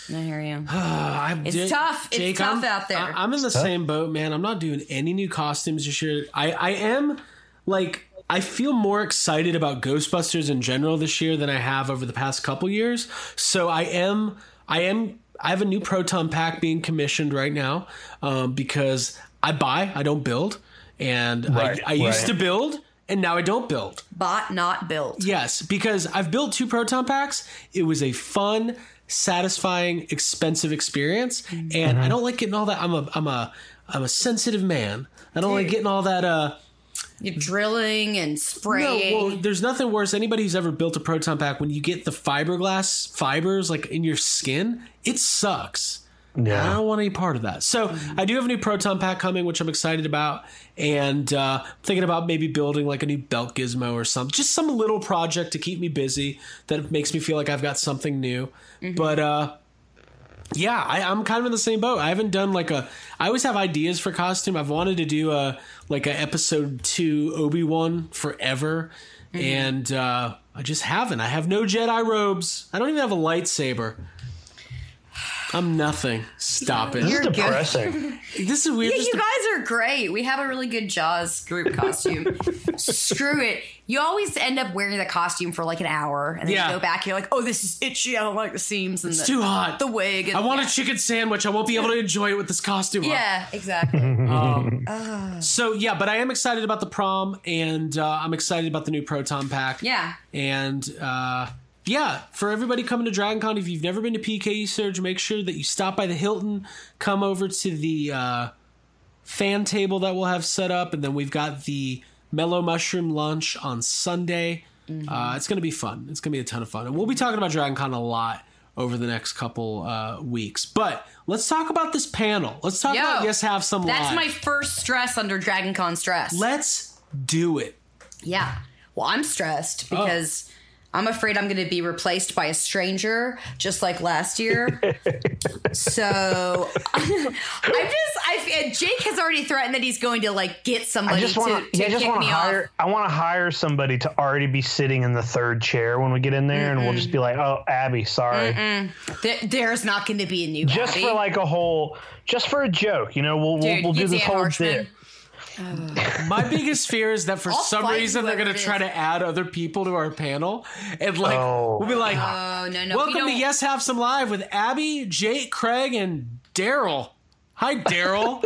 I hear you. It's Jake- tough. It's Jake, tough I'm, out there. I, am in the same boat, man. I'm not doing any new costumes this year. I I am like I feel more excited about Ghostbusters in general this year than I have over the past couple years. So I am I am I have a new proton pack being commissioned right now um, because I buy, I don't build, and Right, I, I used to build, and now I don't build. Bought, not built. Yes, because I've built two proton packs. It was a fun, satisfying, expensive experience, and I don't like getting all that. I'm a I'm a I'm a sensitive man. I don't like getting all that uh You're drilling and No, spraying. well, there's nothing worse. Anybody who's ever built a proton pack, when you get the fiberglass fibers like in your skin, it sucks. I don't want any part of that. So I do have a new proton pack coming, which I'm excited about, and uh, thinking about maybe building like a new belt gizmo or something, just some little project to keep me busy that makes me feel like I've got something new. But uh, yeah, I, I'm kind of in the same boat. I haven't done like a. I always have ideas for costume. I've wanted to do a like a episode two Obi Wan forever, and uh, I just haven't. I have no Jedi robes. I don't even have a lightsaber. I'm nothing. Stop it. You're is good. depressing. This is weird. Yeah, you a- guys are great. We have a really good Jaws group costume. Screw it. You always end up wearing the costume for like an hour, and then Yeah. you go back. You're like, "Oh, this is itchy. I don't like the seams and it's the, too hot. the wig." And, I want yeah. a chicken sandwich. I won't be able to enjoy it with this costume. on. Yeah, exactly. So yeah, but I am excited about the prom, and uh, I'm excited about the new proton pack. yeah. And uh, yeah, for everybody coming to DragonCon, if you've never been to PKE Surge, make sure that you stop by the Hilton, come over to the uh, fan table that we'll have set up, and then we've got the Mellow Mushroom lunch on Sunday. Uh, it's going to be fun. It's going to be a ton of fun, and we'll be talking about DragonCon a lot over the next couple uh, weeks. But let's talk about this panel. Let's talk Yo, about Yes Have Some That's Live. my first stress under Dragon Con stress. Let's do it. Yeah. Well, I'm stressed Oh. I'm afraid I'm going to be replaced by a stranger, just like last year. so I'm just, I Jake has already threatened that he's going to like get somebody I just want to, to. to I just kick want me to hire. off. I want to hire somebody to already be sitting in the third chair when we get in there, and we'll just be like, "Oh, Abby, sorry." There, there's not going to be a new Just Abby. for like a whole, just for a joke, you know. We'll Dude, we'll, we'll do this whole Harshman. bit. My biggest fear is that for I'll some fight reason they're whoever going to it try is. to add other people to our panel, and like Oh. we'll be like, Oh no no! we "Welcome to don't- Yes Have Some Live with Abby, Jake, Craig, and Daryl." Hi, Daryl.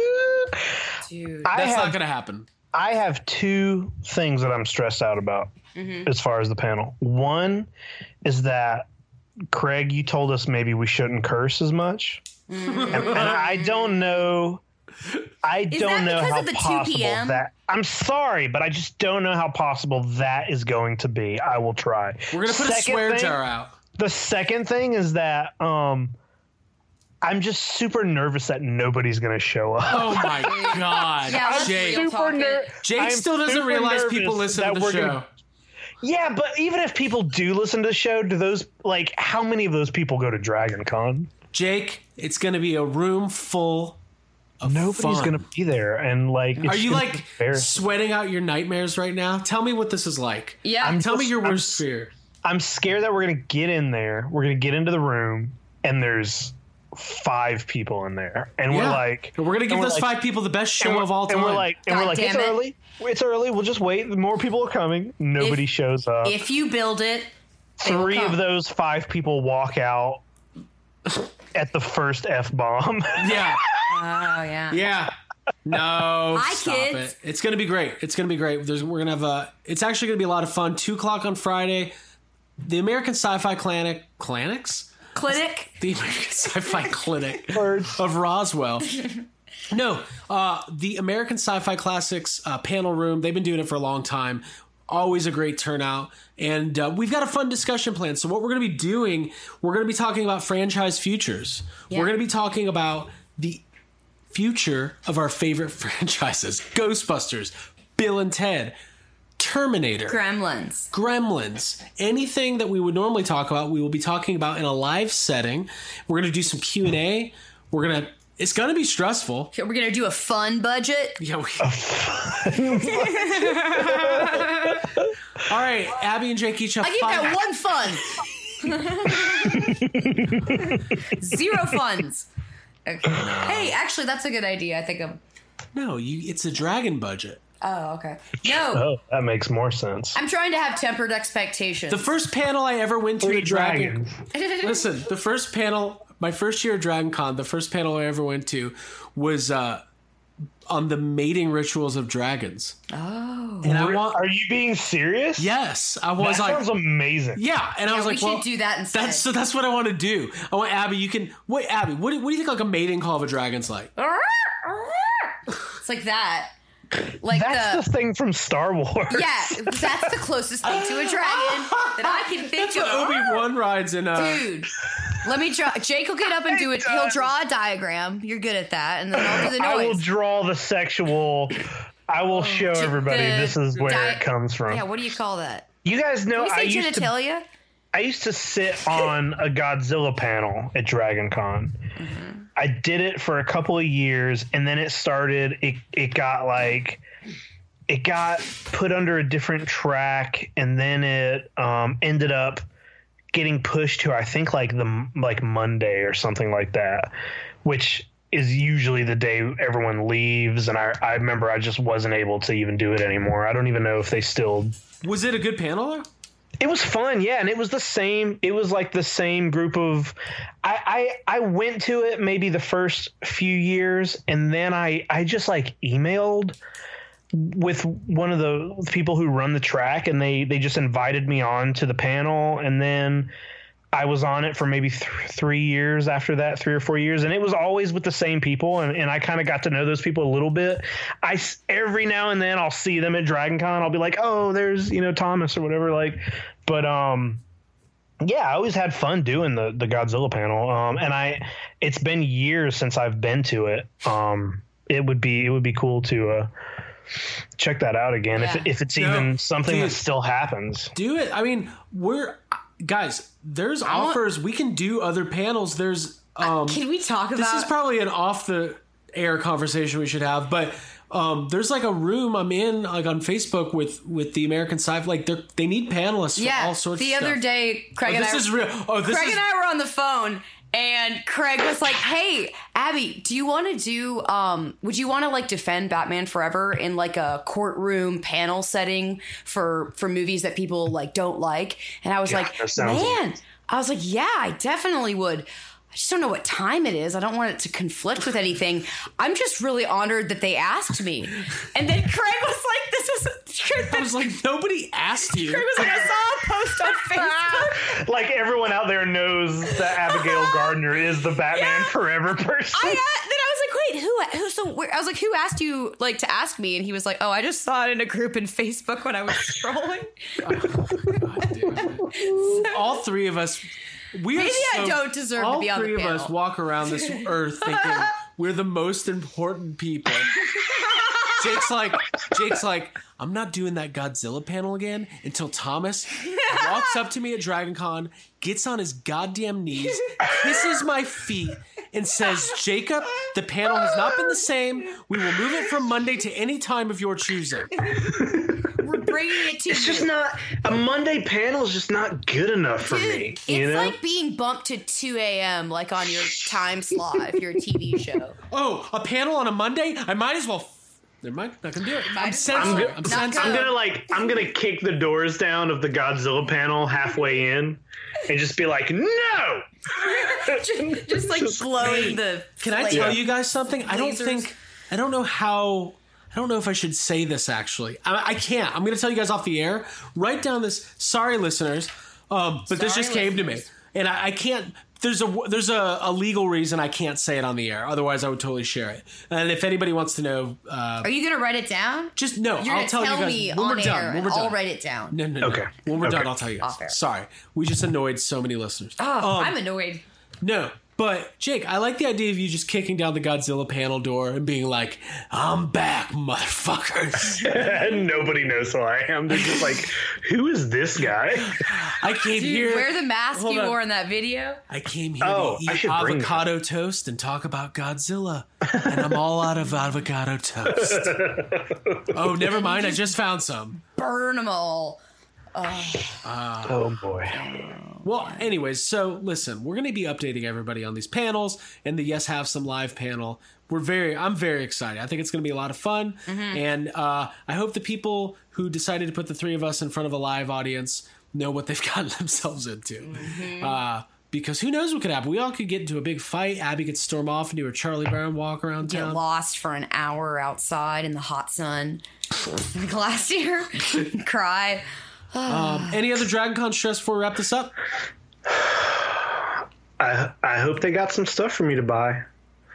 Dude. I That's have, not going to happen. I have two things that I'm stressed out about Mm-hmm. as far as the panel. One is that Craig, you told us maybe we shouldn't curse as much, Mm-hmm. and, and I don't know. I Is don't know how of the 2 possible p.m.? that. I'm sorry, but I just don't know how possible that is going to be. I will try. We're going to put a swear thing- jar out. The second thing is that um, I'm just super nervous that nobody's going to show up. Oh my god, Yeah, Jake. super talk it. ner- Jake I'm still doesn't realize people listen to the show. gonna- Yeah, but even if people do listen to the show, do those like how many of those people go to Dragon Con? Jake, it's going to be a room full of Nobody's fun. going to be there, and like, it's Are you like sweating out your nightmares right now? Tell me what this is like. Yeah. I'm Tell me just- your I'm worst fear. I'm scared that we're gonna get in there. We're gonna get into the room, and there's five people in there, and we're like, And we're gonna give those like- five people the best show of all time. And we're like, and God we're like, it's it. early. It's early. We'll just wait. More people are coming. Nobody If- shows up. if you build it, Three of those five people walk out at the first f bomb. yeah, Oh yeah. yeah. No, Hi, stop kids. it. It's gonna be great. It's gonna be great. There's, we're gonna have a. It's actually gonna be a lot of fun. Two o'clock on Friday. The American Sci-Fi Clinic, Clinics, Clinic. the American Sci-Fi Clinic Words. of Roswell. No, uh, the American Sci-Fi Classics uh, panel room. They've been doing it for a long time. Always a great turnout, and uh, we've got a fun discussion plan. So what we're going to be doing, we're going to be talking about franchise futures. Yeah. We're going to be talking about the future of our favorite franchises: Ghostbusters, Bill and Ted, Terminator, Gremlins. Gremlins, anything that we would normally talk about, we will be talking about in a live setting. We're going to do some Q and A. We're gonna. It's going to be stressful. We're gonna do a fun budget. Yeah. We, All right, Abby and Jake each have I give five. that one fun. Zero funds. Okay. Hey, actually, that's a good idea. I think I'm. No, you. It's a dragon budget. Oh, okay. No, oh, that makes more sense. I'm trying to have tempered expectations. The first panel I ever went to For the at Dragon. dragons. Listen, the first panel, my first year at Dragon Con, the first panel I ever went to was uh, on the mating rituals of dragons. oh. And I want. Are you being serious? Yes, I That was like. sounds amazing. Yeah, and I was we like, should well, do that instead. That's so. That's what I want to do. I want Abby. You can wait, Abby. What do, what do you think like a mating call of a dragon's like? It's like that. Like That's the, thing from Star Wars. yeah, that's the closest thing to a dragon that I can think That's what of. Obi Wan rides in. Uh, Dude, let me draw. Jake will get up and do it. He'll draw a diagram. You're good at that, and then I'll do the noise. I will draw the sexual. I will show everybody this is where di- it comes from. Yeah, what do you call that? You guys know Can I we say used to genitalia? I used to sit on a Godzilla panel at Dragon Con. Mm-hmm. I did it for a couple of years and then it started it it got like it got put under a different track and then it um, ended up getting pushed to I think like the like Monday or something like that, which is usually the day everyone leaves and I I remember I just wasn't able to even do it anymore. I don't even know if they still was it a good panel? Though? It was fun, yeah, and it was the same. It was like the same group of. I I, I went to it maybe the first few years, and then I I just like emailed with one of the people who run the track, and they they just invited me on to the panel, and then. I was on it for maybe th- three years after that, three or four years, and it was always with the same people, and, and I kind of got to know those people a little bit. I every now and then I'll see them at Dragon Con. I'll be like, oh, there's you know Thomas or whatever, like, but um, yeah, I always had fun doing the the Godzilla panel, um, and I it's been years since I've been to it. Um, it would be it would be cool to uh, check that out again Yeah. if if it's No, even something dude. that still happens. Do it. I mean, we're guys. There's want- offers. We can do other panels. There's um. Can we talk about? this is probably an off the air conversation we should have, but. Um, there's like a room I'm in, like on Facebook with with the American Sci. Like they they need panelists for yeah. all sorts. Of things. The other day, Craig Oh, and this I. is real. Oh, this Craig is and I were on the phone and Craig was like, "Hey, Abby, do you want to do um would you want to like defend Batman Forever in like a courtroom panel setting for for movies that people like don't like?" And I was like, that sounds "Man, I was like, "Yeah, I definitely would." I just don't know what time it is. I don't want it to conflict with anything. I'm just really honored that they asked me. And then Craig was like, "This is." I was like, nobody asked you. Craig was like, "I saw a post on Facebook." Like everyone out there knows that Abigail Gardner is the Batman Yeah. Forever person. I uh, then I was like, wait, who? Who? So where, I was like, who asked you like to ask me? And he was like, oh, I just saw it in a group in Facebook when I was scrolling. all three of us. We are Maybe I don't deserve to be on the three of us walk around this earth thinking we're the most important people. Jake's like, Jake's like, I'm not doing that Godzilla panel again until Thomas walks up to me at Dragon Con, gets on his goddamn knees, kisses my feet, and says, Jacob, the panel has not been the same. We will move it from Monday to any time of your choosing. We're bringing it to It's you. just not a Monday panel is just not good enough for Dude, me. it's know, like being bumped to 2 a.m. like on your time slot if you're a TV show. Oh, a panel on a Monday? I might as well. F- Never mind, not gonna do it. I'm as well. censoring. I'm I'm, go- censoring. I'm gonna like I'm gonna kick the doors down of the Godzilla panel halfway in, and just be like, no. just, just like blowing the. Can I flame. tell you guys something? I don't think. I don't know how. I don't know if I should say this actually. I, I can't. I'm going to tell you guys off the air. Write down this. Sorry, listeners. Um, but this Sorry, just came to me, and I, I can't. There's a there's a, a legal reason I can't say it on the air. Otherwise, I would totally share it. And if anybody wants to know, uh, Are you gonna write it down? just no. You're I'll tell, tell, you guys me when on we're air, done. When we're done. I'll write it down. No, no, no. Okay. When we're Okay. done, I'll tell you guys. Off air. Sorry, we just annoyed so many listeners. Oh, Um, I'm annoyed. No, but Jake, I like the idea of you just kicking down the Godzilla panel door and being like, "I'm back, motherfuckers." and nobody knows who I am. They're just like, who is this guy? I came Dude, here. wear the mask you on. wore in that video. I came here Oh, to eat should bring that. avocado toast and talk about Godzilla, and I'm all out of avocado toast. oh, never mind. I just found some. Burn them all. Oh boy. Well, anyways, so listen, we're going to be updating everybody on these panels and the Yes Have Some Live panel. We're very, I'm very excited. I think it's going to be a lot of fun, and uh, I hope the people who decided to put the three of us in front of a live audience know what they've gotten themselves into. Uh, because who knows what could happen? We all could get into a big fight. Abby could storm off and do a Charlie Brown walk around Get town. lost for an hour outside in the hot sun. like last year, cry. Um, any other Dragon Con stress before we wrap this up? I I hope they got some stuff for me to buy.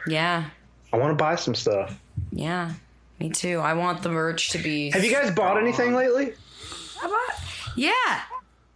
Yeah, I want to buy some stuff. yeah. Me too. I want the merch to be. Have you guys bought anything lately? I bought. Yeah.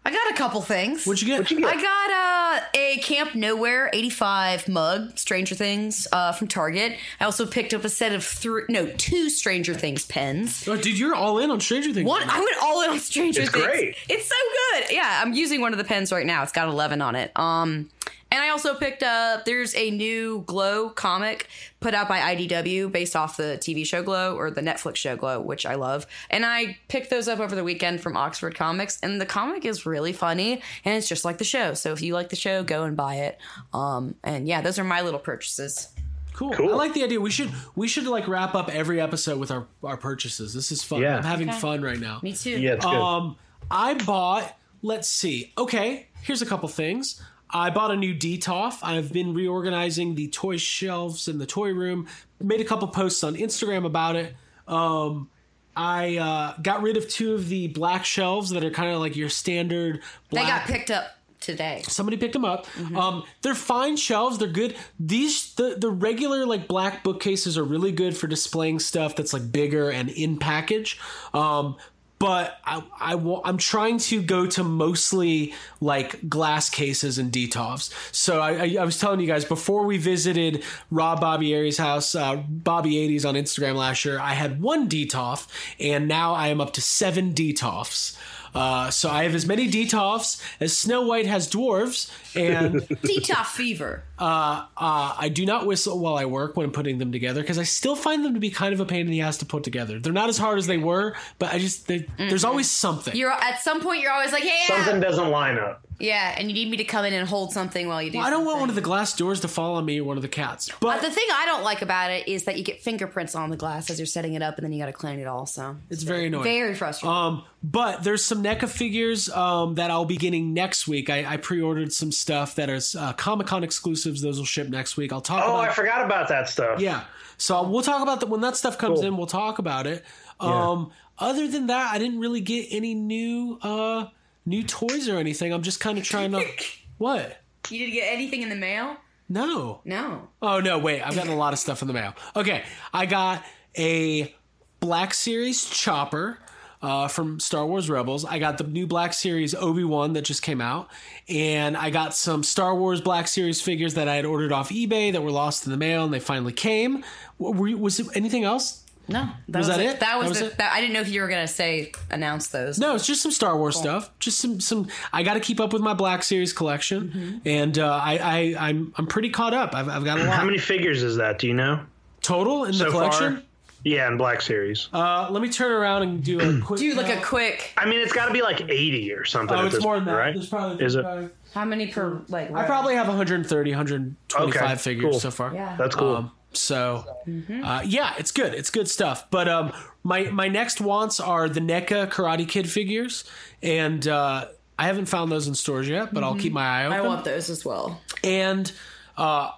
I got a couple things. What'd you get? What'd you get? I got uh, a Camp Know Where 85 mug, Stranger Things, uh, from Target. I also picked up a set of three, no, two Stranger Things pens. Oh, dude, you're all in on Stranger Things. One, I went all in on Stranger It's Things. great. It's so good. Yeah, I'm using one of the pens right now. It's got 11 on it. Um, and I also picked up. There's a new Glow comic put out by IDW based off the TV show Glow or the Netflix show Glow, which I love. And I picked those up over the weekend from Oxford Comics, and the comic is really funny and it's just like the show. So if you like the show, go and buy it. Um, and yeah, those are my little purchases. Cool. Cool. I like the idea. We should we should like wrap up every episode with our our purchases. This is fun. Yeah. I'm having Okay. fun right now. Me too. Yeah, it's good. Um, I bought. Let's see. Okay, here's a couple things. I bought a new Detolf. I've been reorganizing the toy shelves in the toy room. Made a couple posts on Instagram about it. Um, I uh, got rid of two of the black shelves that are kind of like your standard. They got picked up today. Somebody picked them up. Um, they're fine shelves. They're good. These the the regular like black bookcases are really good for displaying stuff that's like bigger and in package. Um, but I, I I'm trying to go to mostly like glass cases and Detolfs. So I, I, I was telling you guys before we visited Rob Bobby Bobbieri's house, uh, Bobby 80s on Instagram last year, I had one Detolf and now I am up to seven Detolfs. Uh, so I have as many Detolfs as Snow White has dwarves, and Detox fever. uh, uh, I do not whistle while I work when I'm putting them together because I still find them to be kind of a pain in the ass to put together. They're not as hard as they were, but I just they, there's always something. You're at some point. You're always like, "Hey, Something doesn't line up. Yeah, and you need me to come in and hold something while you do. Well, I don't want one of the glass doors to fall on me or one of the cats. But But the thing I don't like about it is that you get fingerprints on the glass as you're setting it up, and then you got to clean it all. So it's very annoying. very frustrating. Um, but there's some NECA figures um, that I'll be getting next week. I, I pre-ordered some stuff that is uh, Comic Con exclusives. Those will ship next week. I'll talk Oh, about. I forgot about that stuff. Yeah. So we'll talk about that when that stuff comes Cool. in. We'll talk about it. Um, Other than that, I didn't really get any new uh, new toys or anything. I'm just kind of trying to. what? you didn't get anything in the mail? No. No. Oh no! Wait, I've gotten a lot of stuff in the mail. Okay, I got a Black Series chopper. Uh, from Star Wars Rebels. I got the new Black Series Obi Wan that just came out, and I got some Star Wars Black Series figures that I had ordered off eBay that were lost in the mail, and they finally came. Were you, was it anything else? No. That Was that it? That was, That was the, it? That, I didn't know if you were gonna say announce those. No, it's just some Star Wars stuff. Just some some. I got to keep up with my Black Series collection, Mm-hmm. and uh, I, I I'm I'm pretty caught up. I've, I've got a lot How many figures is that? Do you know? total in the collection. far? Yeah, in Black Series. Uh, let me turn around and do a quick. Do like a quick. I mean, it's got to be like 80 or something. Oh, it's this more than that. right? There's probably, Is it? probably- How many per like? I probably have 130, 125 Okay, figures cool. so far. Yeah. That's cool. Um, so, Mm-hmm. uh, yeah, it's good. It's good stuff. But um, my my next wants are the NECA Karate Kid figures, and uh, I haven't found those in stores yet, but I'll keep my eye open. Mm-hmm. I want those as well. And uh,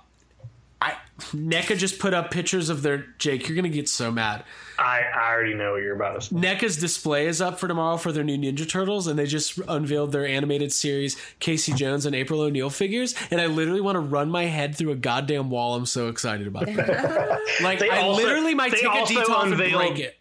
I NECA just put up pictures of their Jake. You're gonna get so mad. I, I already know what you're about to say. NECA's display is up for tomorrow for their new Ninja Turtles, and they just unveiled their animated series Casey Jones and April O'Neil figures. And I literally want to run my head through a goddamn wall. I'm so excited about that. like They I also- literally might take a also detour and break it.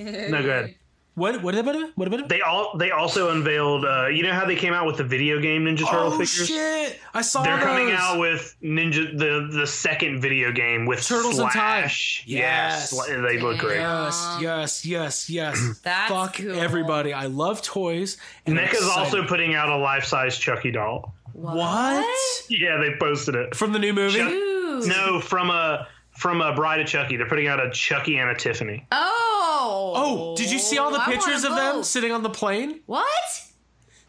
No, go ahead. What? What about it? What about it? They all they also unveiled. Uh, you know how they came out with the video game Ninja Turtle oh figures? shit! I saw They're those. coming out with Ninja the the second video game with Turtles in Time. Slash. Yes. yes, they look great. Yes, yes, yes, yes. That's Fuck cool. everybody. I love toys. and I'm NECA's also putting out a life size Chucky doll. what? Yeah, they posted it. From the new movie? Chuck- no, from a from a Bride of Chucky. They're putting out a Chucky and a Tiffany. Oh. Oh, did you see all the I pictures wanna of them vote. sitting on the plane? What?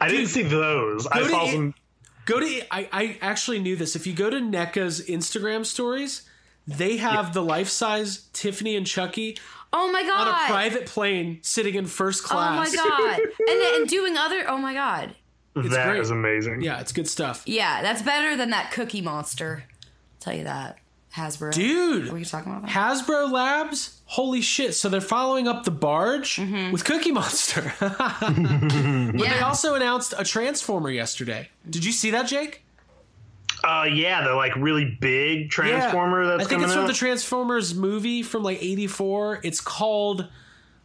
I didn't see those. I go to saw it- some. Go to I, I actually knew this. If you go to NECA's Instagram stories, they have the life size Tiffany and Chucky Oh my god. on a private plane sitting in first class. Oh my class. god. and then and doing other. Oh my god. That is great. amazing. Yeah, it's good stuff. Yeah, that's better than that Cookie Monster. I'll tell you that. Hasbro. Dude, Were you talking about that? Hasbro Labs, holy shit. So they're following up the barge Mm-hmm. with Cookie Monster. but they also announced a Transformer yesterday. Did you see that, Jake? Uh, yeah, the like really big transformer that's I think coming it's from out. the Transformers movie from like '84. It's called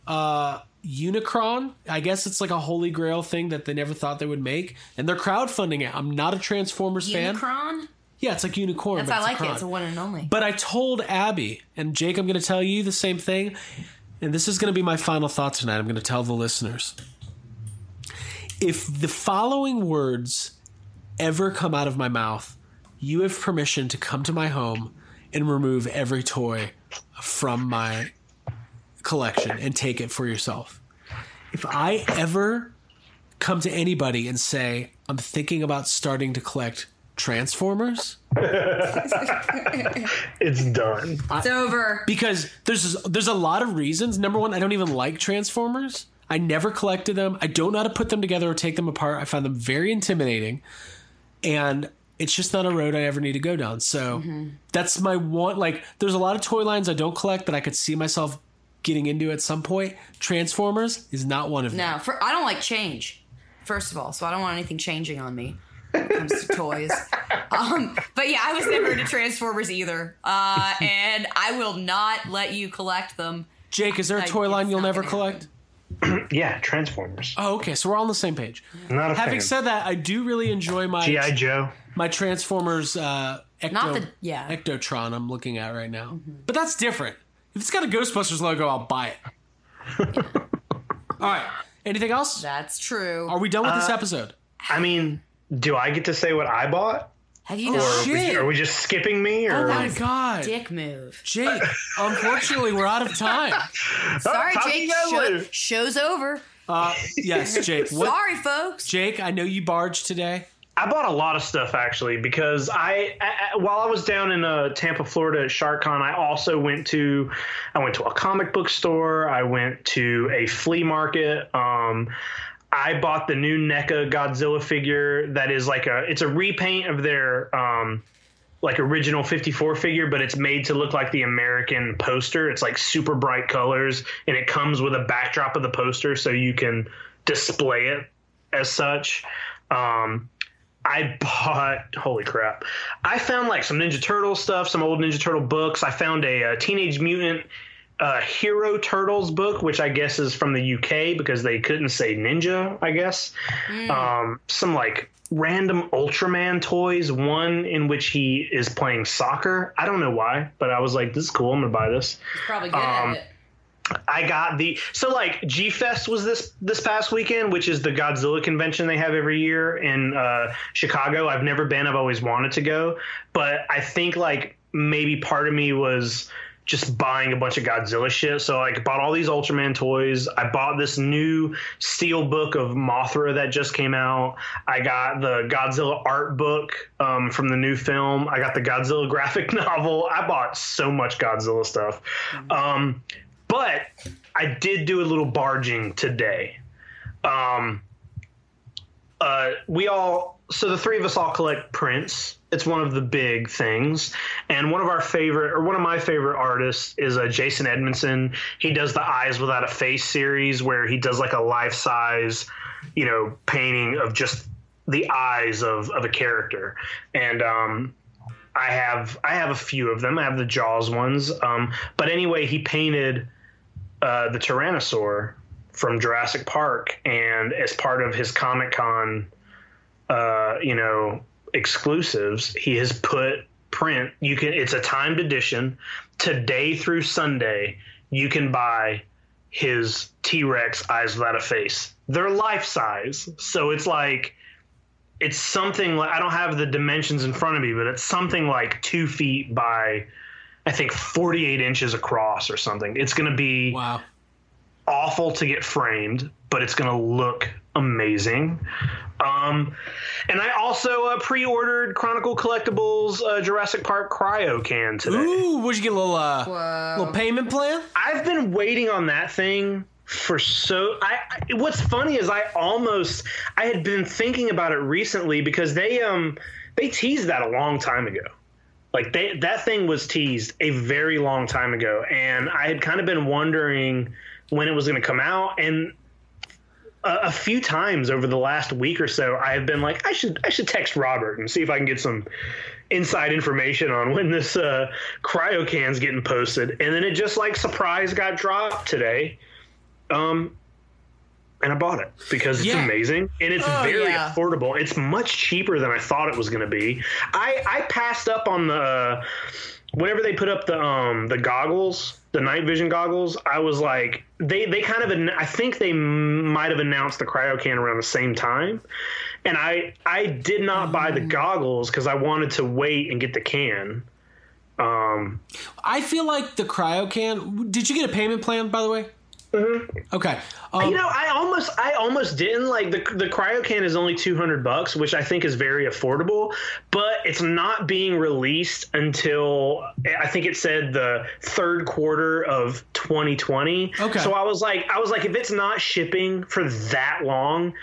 uh, Unicron. I guess it's like a holy grail thing that they never thought they would make, and they're crowdfunding it. I'm not a Transformers fan. Yeah, it's like unicorn. That's but I like it. It's a one and only. But I told Abby and Jake, I'm going to tell you the same thing. And this is going to be my final thought tonight. I'm going to tell the listeners. If the following words ever come out of my mouth, you have permission to come to my home and remove every toy from my collection and take it for yourself. If I ever come to anybody and say, I'm thinking about starting to collect Transformers, it's done. it's over. because there's there's a lot of reasons. Number one, I don't even like Transformers. I never collected them. I don't know how to put them together or take them apart. I find them very intimidating, and it's just not a road I ever need to go down. So mm-hmm. that's my one. Like, there's a lot of toy lines I don't collect that I could see myself getting into at some point. Transformers is not one of them. No, for I don't like change. First of all, so I don't want anything changing on me when it comes to toys. Um, but yeah, I was never into Transformers either, uh, and I will not let you collect them. Jake, is there a Like, toy line you'll never collect? Yeah, Transformers. Oh, okay. So we're all on the same page. Not a Having fan. said that, I do really enjoy my GI Joe. my Transformers uh, Ecto, Not the- yeah. Ectotron I'm looking at right now. But that's different. If it's got a Ghostbusters logo, I'll buy it. All right. Anything else? That's true. Are we done with Uh, this episode? I mean, do I get to say what I bought? Have you Or not? are we, shit. are we just skipping me? Or Oh my god. Dick move. Jake, unfortunately, we're out of time. Sorry, talk to Jake. Show, show's over. Uh, yes, Jake. What, Sorry, folks. Jake, I know you barged today. I bought a lot of stuff actually because I, I I- while I was down in uh, Tampa, Florida at SharkCon, I also went to I went to a comic book store. I went to a flea market. Um, I bought the new NECA Godzilla figure that is like a it's a repaint of their um, like original 54 figure, but it's made to look like the American poster. It's like super bright colors, and it comes with a backdrop of the poster so you can display it as such. Um, I bought holy crap! I found like some Ninja Turtle stuff, some old Ninja Turtle books. I found a, uh Teenage Mutant uh, Hero Turtles book, which I guess is from the UK because they couldn't say ninja. I guess um, some like random Ultraman toys. One in which he is playing soccer. I don't know why, but I was like, "This is cool. I'm gonna buy this." Probably good Um, at it. I got the so like G Fest was this this past weekend, which is the Godzilla convention they have every year in uh, Chicago. I've never been. I've always wanted to go, but I think like maybe part of me was just buying a bunch of Godzilla shit. So like bought all these Ultraman toys. I bought this new steel book of Mothra that just came out. I got the Godzilla art book um, from the new film. I got the Godzilla graphic novel. I bought so much Godzilla stuff. Um, but I did do a little barging today. Um, uh, we all, so the three of us all collect prints. It's one of the big things. And one of our favorite, or one of my favorite artists is uh, Jason Edmiston. He does the Eyes Without a Face series where he does like a life size, you know, painting of just the eyes of, of a character. And, um, I have I have a few of them. I have the Jaws ones. Um, but anyway, he painted uh, the Tyrannosaur from Jurassic Park, and as part of his Comic Con, uh, you know, exclusives, he has put print. You can. It's a timed edition. Today through Sunday, you can buy his T Rex Eyes Without a Face. They're life size, so it's like it's something like I don't have the dimensions in front of me, but it's something like two feet by I think 48 inches across or something. It's going to be Wow. awful to get framed, but it's going to look amazing. Um, and I also uh, pre-ordered Chronicle Collectibles uh, Jurassic Park Cryo Can today. Ooh, would you get a little uh, little payment plan? I've been waiting on that thing for so I, I what's funny is I almost I had been thinking about it recently because they um they teased that a long time ago. Like they that thing was teased a very long time ago and I had kind of been wondering when it was going to come out and a, a few times over the last week or so, I have been like, I should I should text Robert and see if I can get some inside information on when this uh, cryo can's getting posted, and then it just like surprise got dropped today. Um, and I bought it because it's Yeah. amazing and it's Oh, very yeah. affordable. It's much cheaper than I thought it was going to be. I I passed up on the whenever they put up the um the goggles, the night vision goggles. I was like they they kind of I think they might have announced the cryo can around the same time. And I I did not buy Mm. the goggles because I wanted to wait and get the can. Um, I feel like the cryo can. Did you get a payment plan, by the way? Mm-hmm. Okay. Um, you know, I almost, I almost didn't like the the cryo can is only two hundred bucks, which I think is very affordable. But it's not being released until I think it said the third quarter of 2020. Okay. So I was like, I was like, if it's not shipping for that long,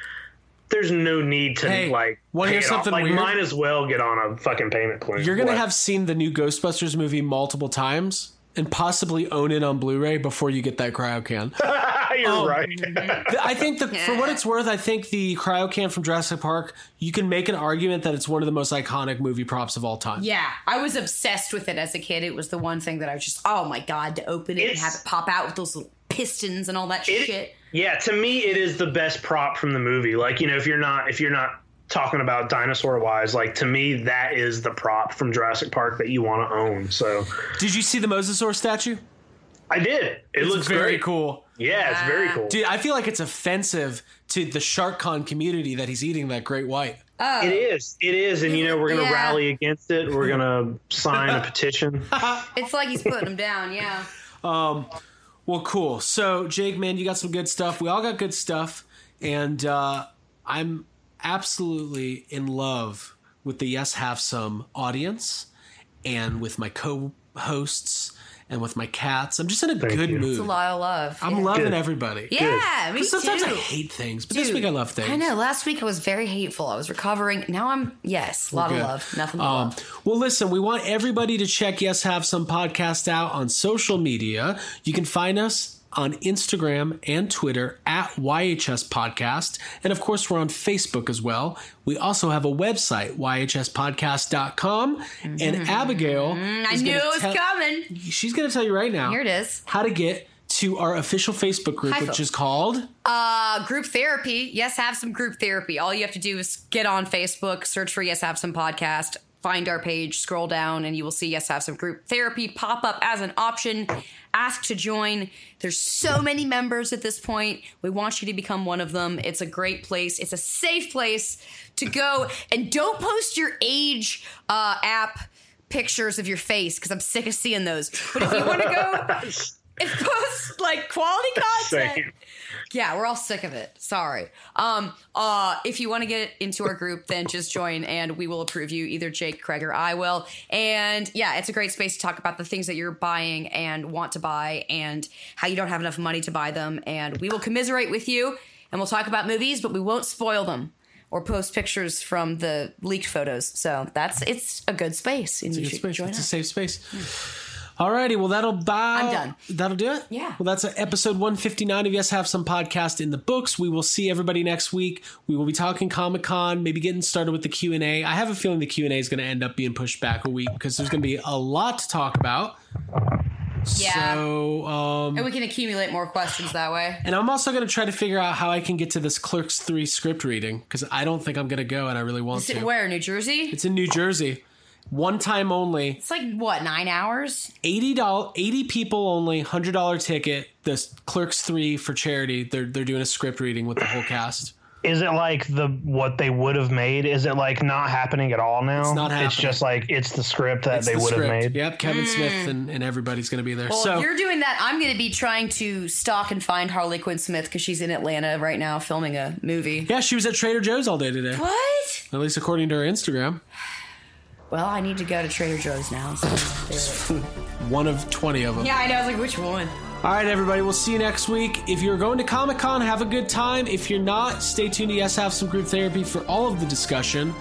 there's no need to Hey, like. hear pay it off. something Like, weird? might as well get on a fucking payment plan. you're gonna What? have seen the new Ghostbusters movie multiple times and possibly own it on Blu-ray before you get that cryo can. You're Oh. right. I think that for what it's worth, I think the cryo can from Jurassic Park, you can make an argument that it's one of the most iconic movie props of all time. Yeah, I was obsessed with it as a kid. It was the one thing that I was just, oh my god, to open it and have it pop out with those little pistons and all that It- shit. Yeah, to me, it is the best prop from the movie. Like, you know, if you're not if you're not talking about dinosaur wise, like to me, that is the prop from Jurassic Park that you want to own. So Did you see the Mosasaur statue? I did. It It's looks very great. cool. Yeah, it's very cool. Dude, I feel like it's offensive to the SharkCon community that he's eating that great white. It is. It is, and you know we're gonna Yeah. rally against it. We're gonna sign a petition. It's like he's putting them down, yeah. Um, Well, cool. So, Jake, man, you got some good stuff. We all got good stuff, and uh, I'm absolutely in love with the Yes Have Some audience, and with my co-hosts, and with my cats. I'm just in a good you. mood. It's a lot of love. I'm yeah. loving Good. everybody. Yeah, me 'Cause sometimes too. I hate things, but this Dude, week I love things. I know. Last week I was very hateful. I was recovering. Now I'm yes, a lot Good. of love. Nothing but Um, love. well, listen, we want everybody to check Yes Have Some podcast out on social media. You can find us on Instagram and Twitter at YHS Podcast. And of course, we're on Facebook as well. We also have a website, YHSpodcast.com. And Abigail. Mm, I knew it was tell- coming. She's going to tell you right now Here it is. how to get to our official Facebook group, Hi, which folks. is called. Uh, group therapy. Yes, have some group therapy. All you have to do is get on Facebook, search for Yes, have some podcast, find our page, scroll down, and you will see Yes, have some group therapy pop up as an option. Ask to join. There's so many members at this point. We want you to become one of them. It's a great place. It's a safe place to go. And don't post your age uh, app pictures of your face because I'm sick of seeing those. But if you want to go and post like quality content. Same. Yeah, we're all sick of it. Sorry. Um, uh, if you want to get into our group, then just join and we will approve you. Either Jake, Craig, or I will. And yeah, it's a great space to talk about the things that you're buying and want to buy and how you don't have enough money to buy them. And we will commiserate with you and we'll talk about movies, but we won't spoil them or post pictures from the leaked photos. So that's it's a good space. And It's a you good should space. join It's a safe space. Alrighty, well that'll buy. I'm done. That'll do it. Yeah. Well, that's episode 159 of Yes Have Some podcast in the books. We will see everybody next week. We will be talking Comic Con, maybe getting started with the Q and A. I have a feeling the Q and A is going to end up being pushed back a week because there's going to be a lot to talk about. Yeah. So, um, And we can accumulate more questions that way. and I'm also going to try to figure out how I can get to this Clerks 3 script reading because I don't think I'm going to go and I really want Is it to. where? New Jersey? It's in New Jersey. One time only. It's like what, nine hours? eighty dollars, eighty people only, hundred dollar ticket. The Clerks three for charity. They're they're doing a script reading with the whole cast. Is it like the what they would have made? Is it like not happening at all now? It's not It's just like it's the script that It's they the would have script. made. Yep, Kevin Smith and, and everybody's going to be there. Mm. Well, so if you're doing that, I'm going to be trying to stalk and find Harley Quinn Smith because she's in Atlanta right now filming a movie. yeah, she was at Trader Joe's all day today. What? At least according to her Instagram. Well, I need to go to Trader Joe's now. So One of twenty of them. yeah, I know. I was like, which one? All right, everybody. We'll see you next week. If you're going to Comic Con, have a good time. If you're not, stay tuned to Yes Have Some Group Therapy for all of the discussion.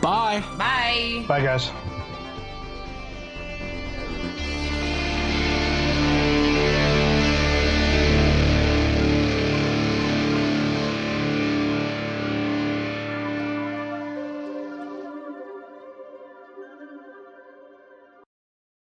Bye. Bye. Bye, guys.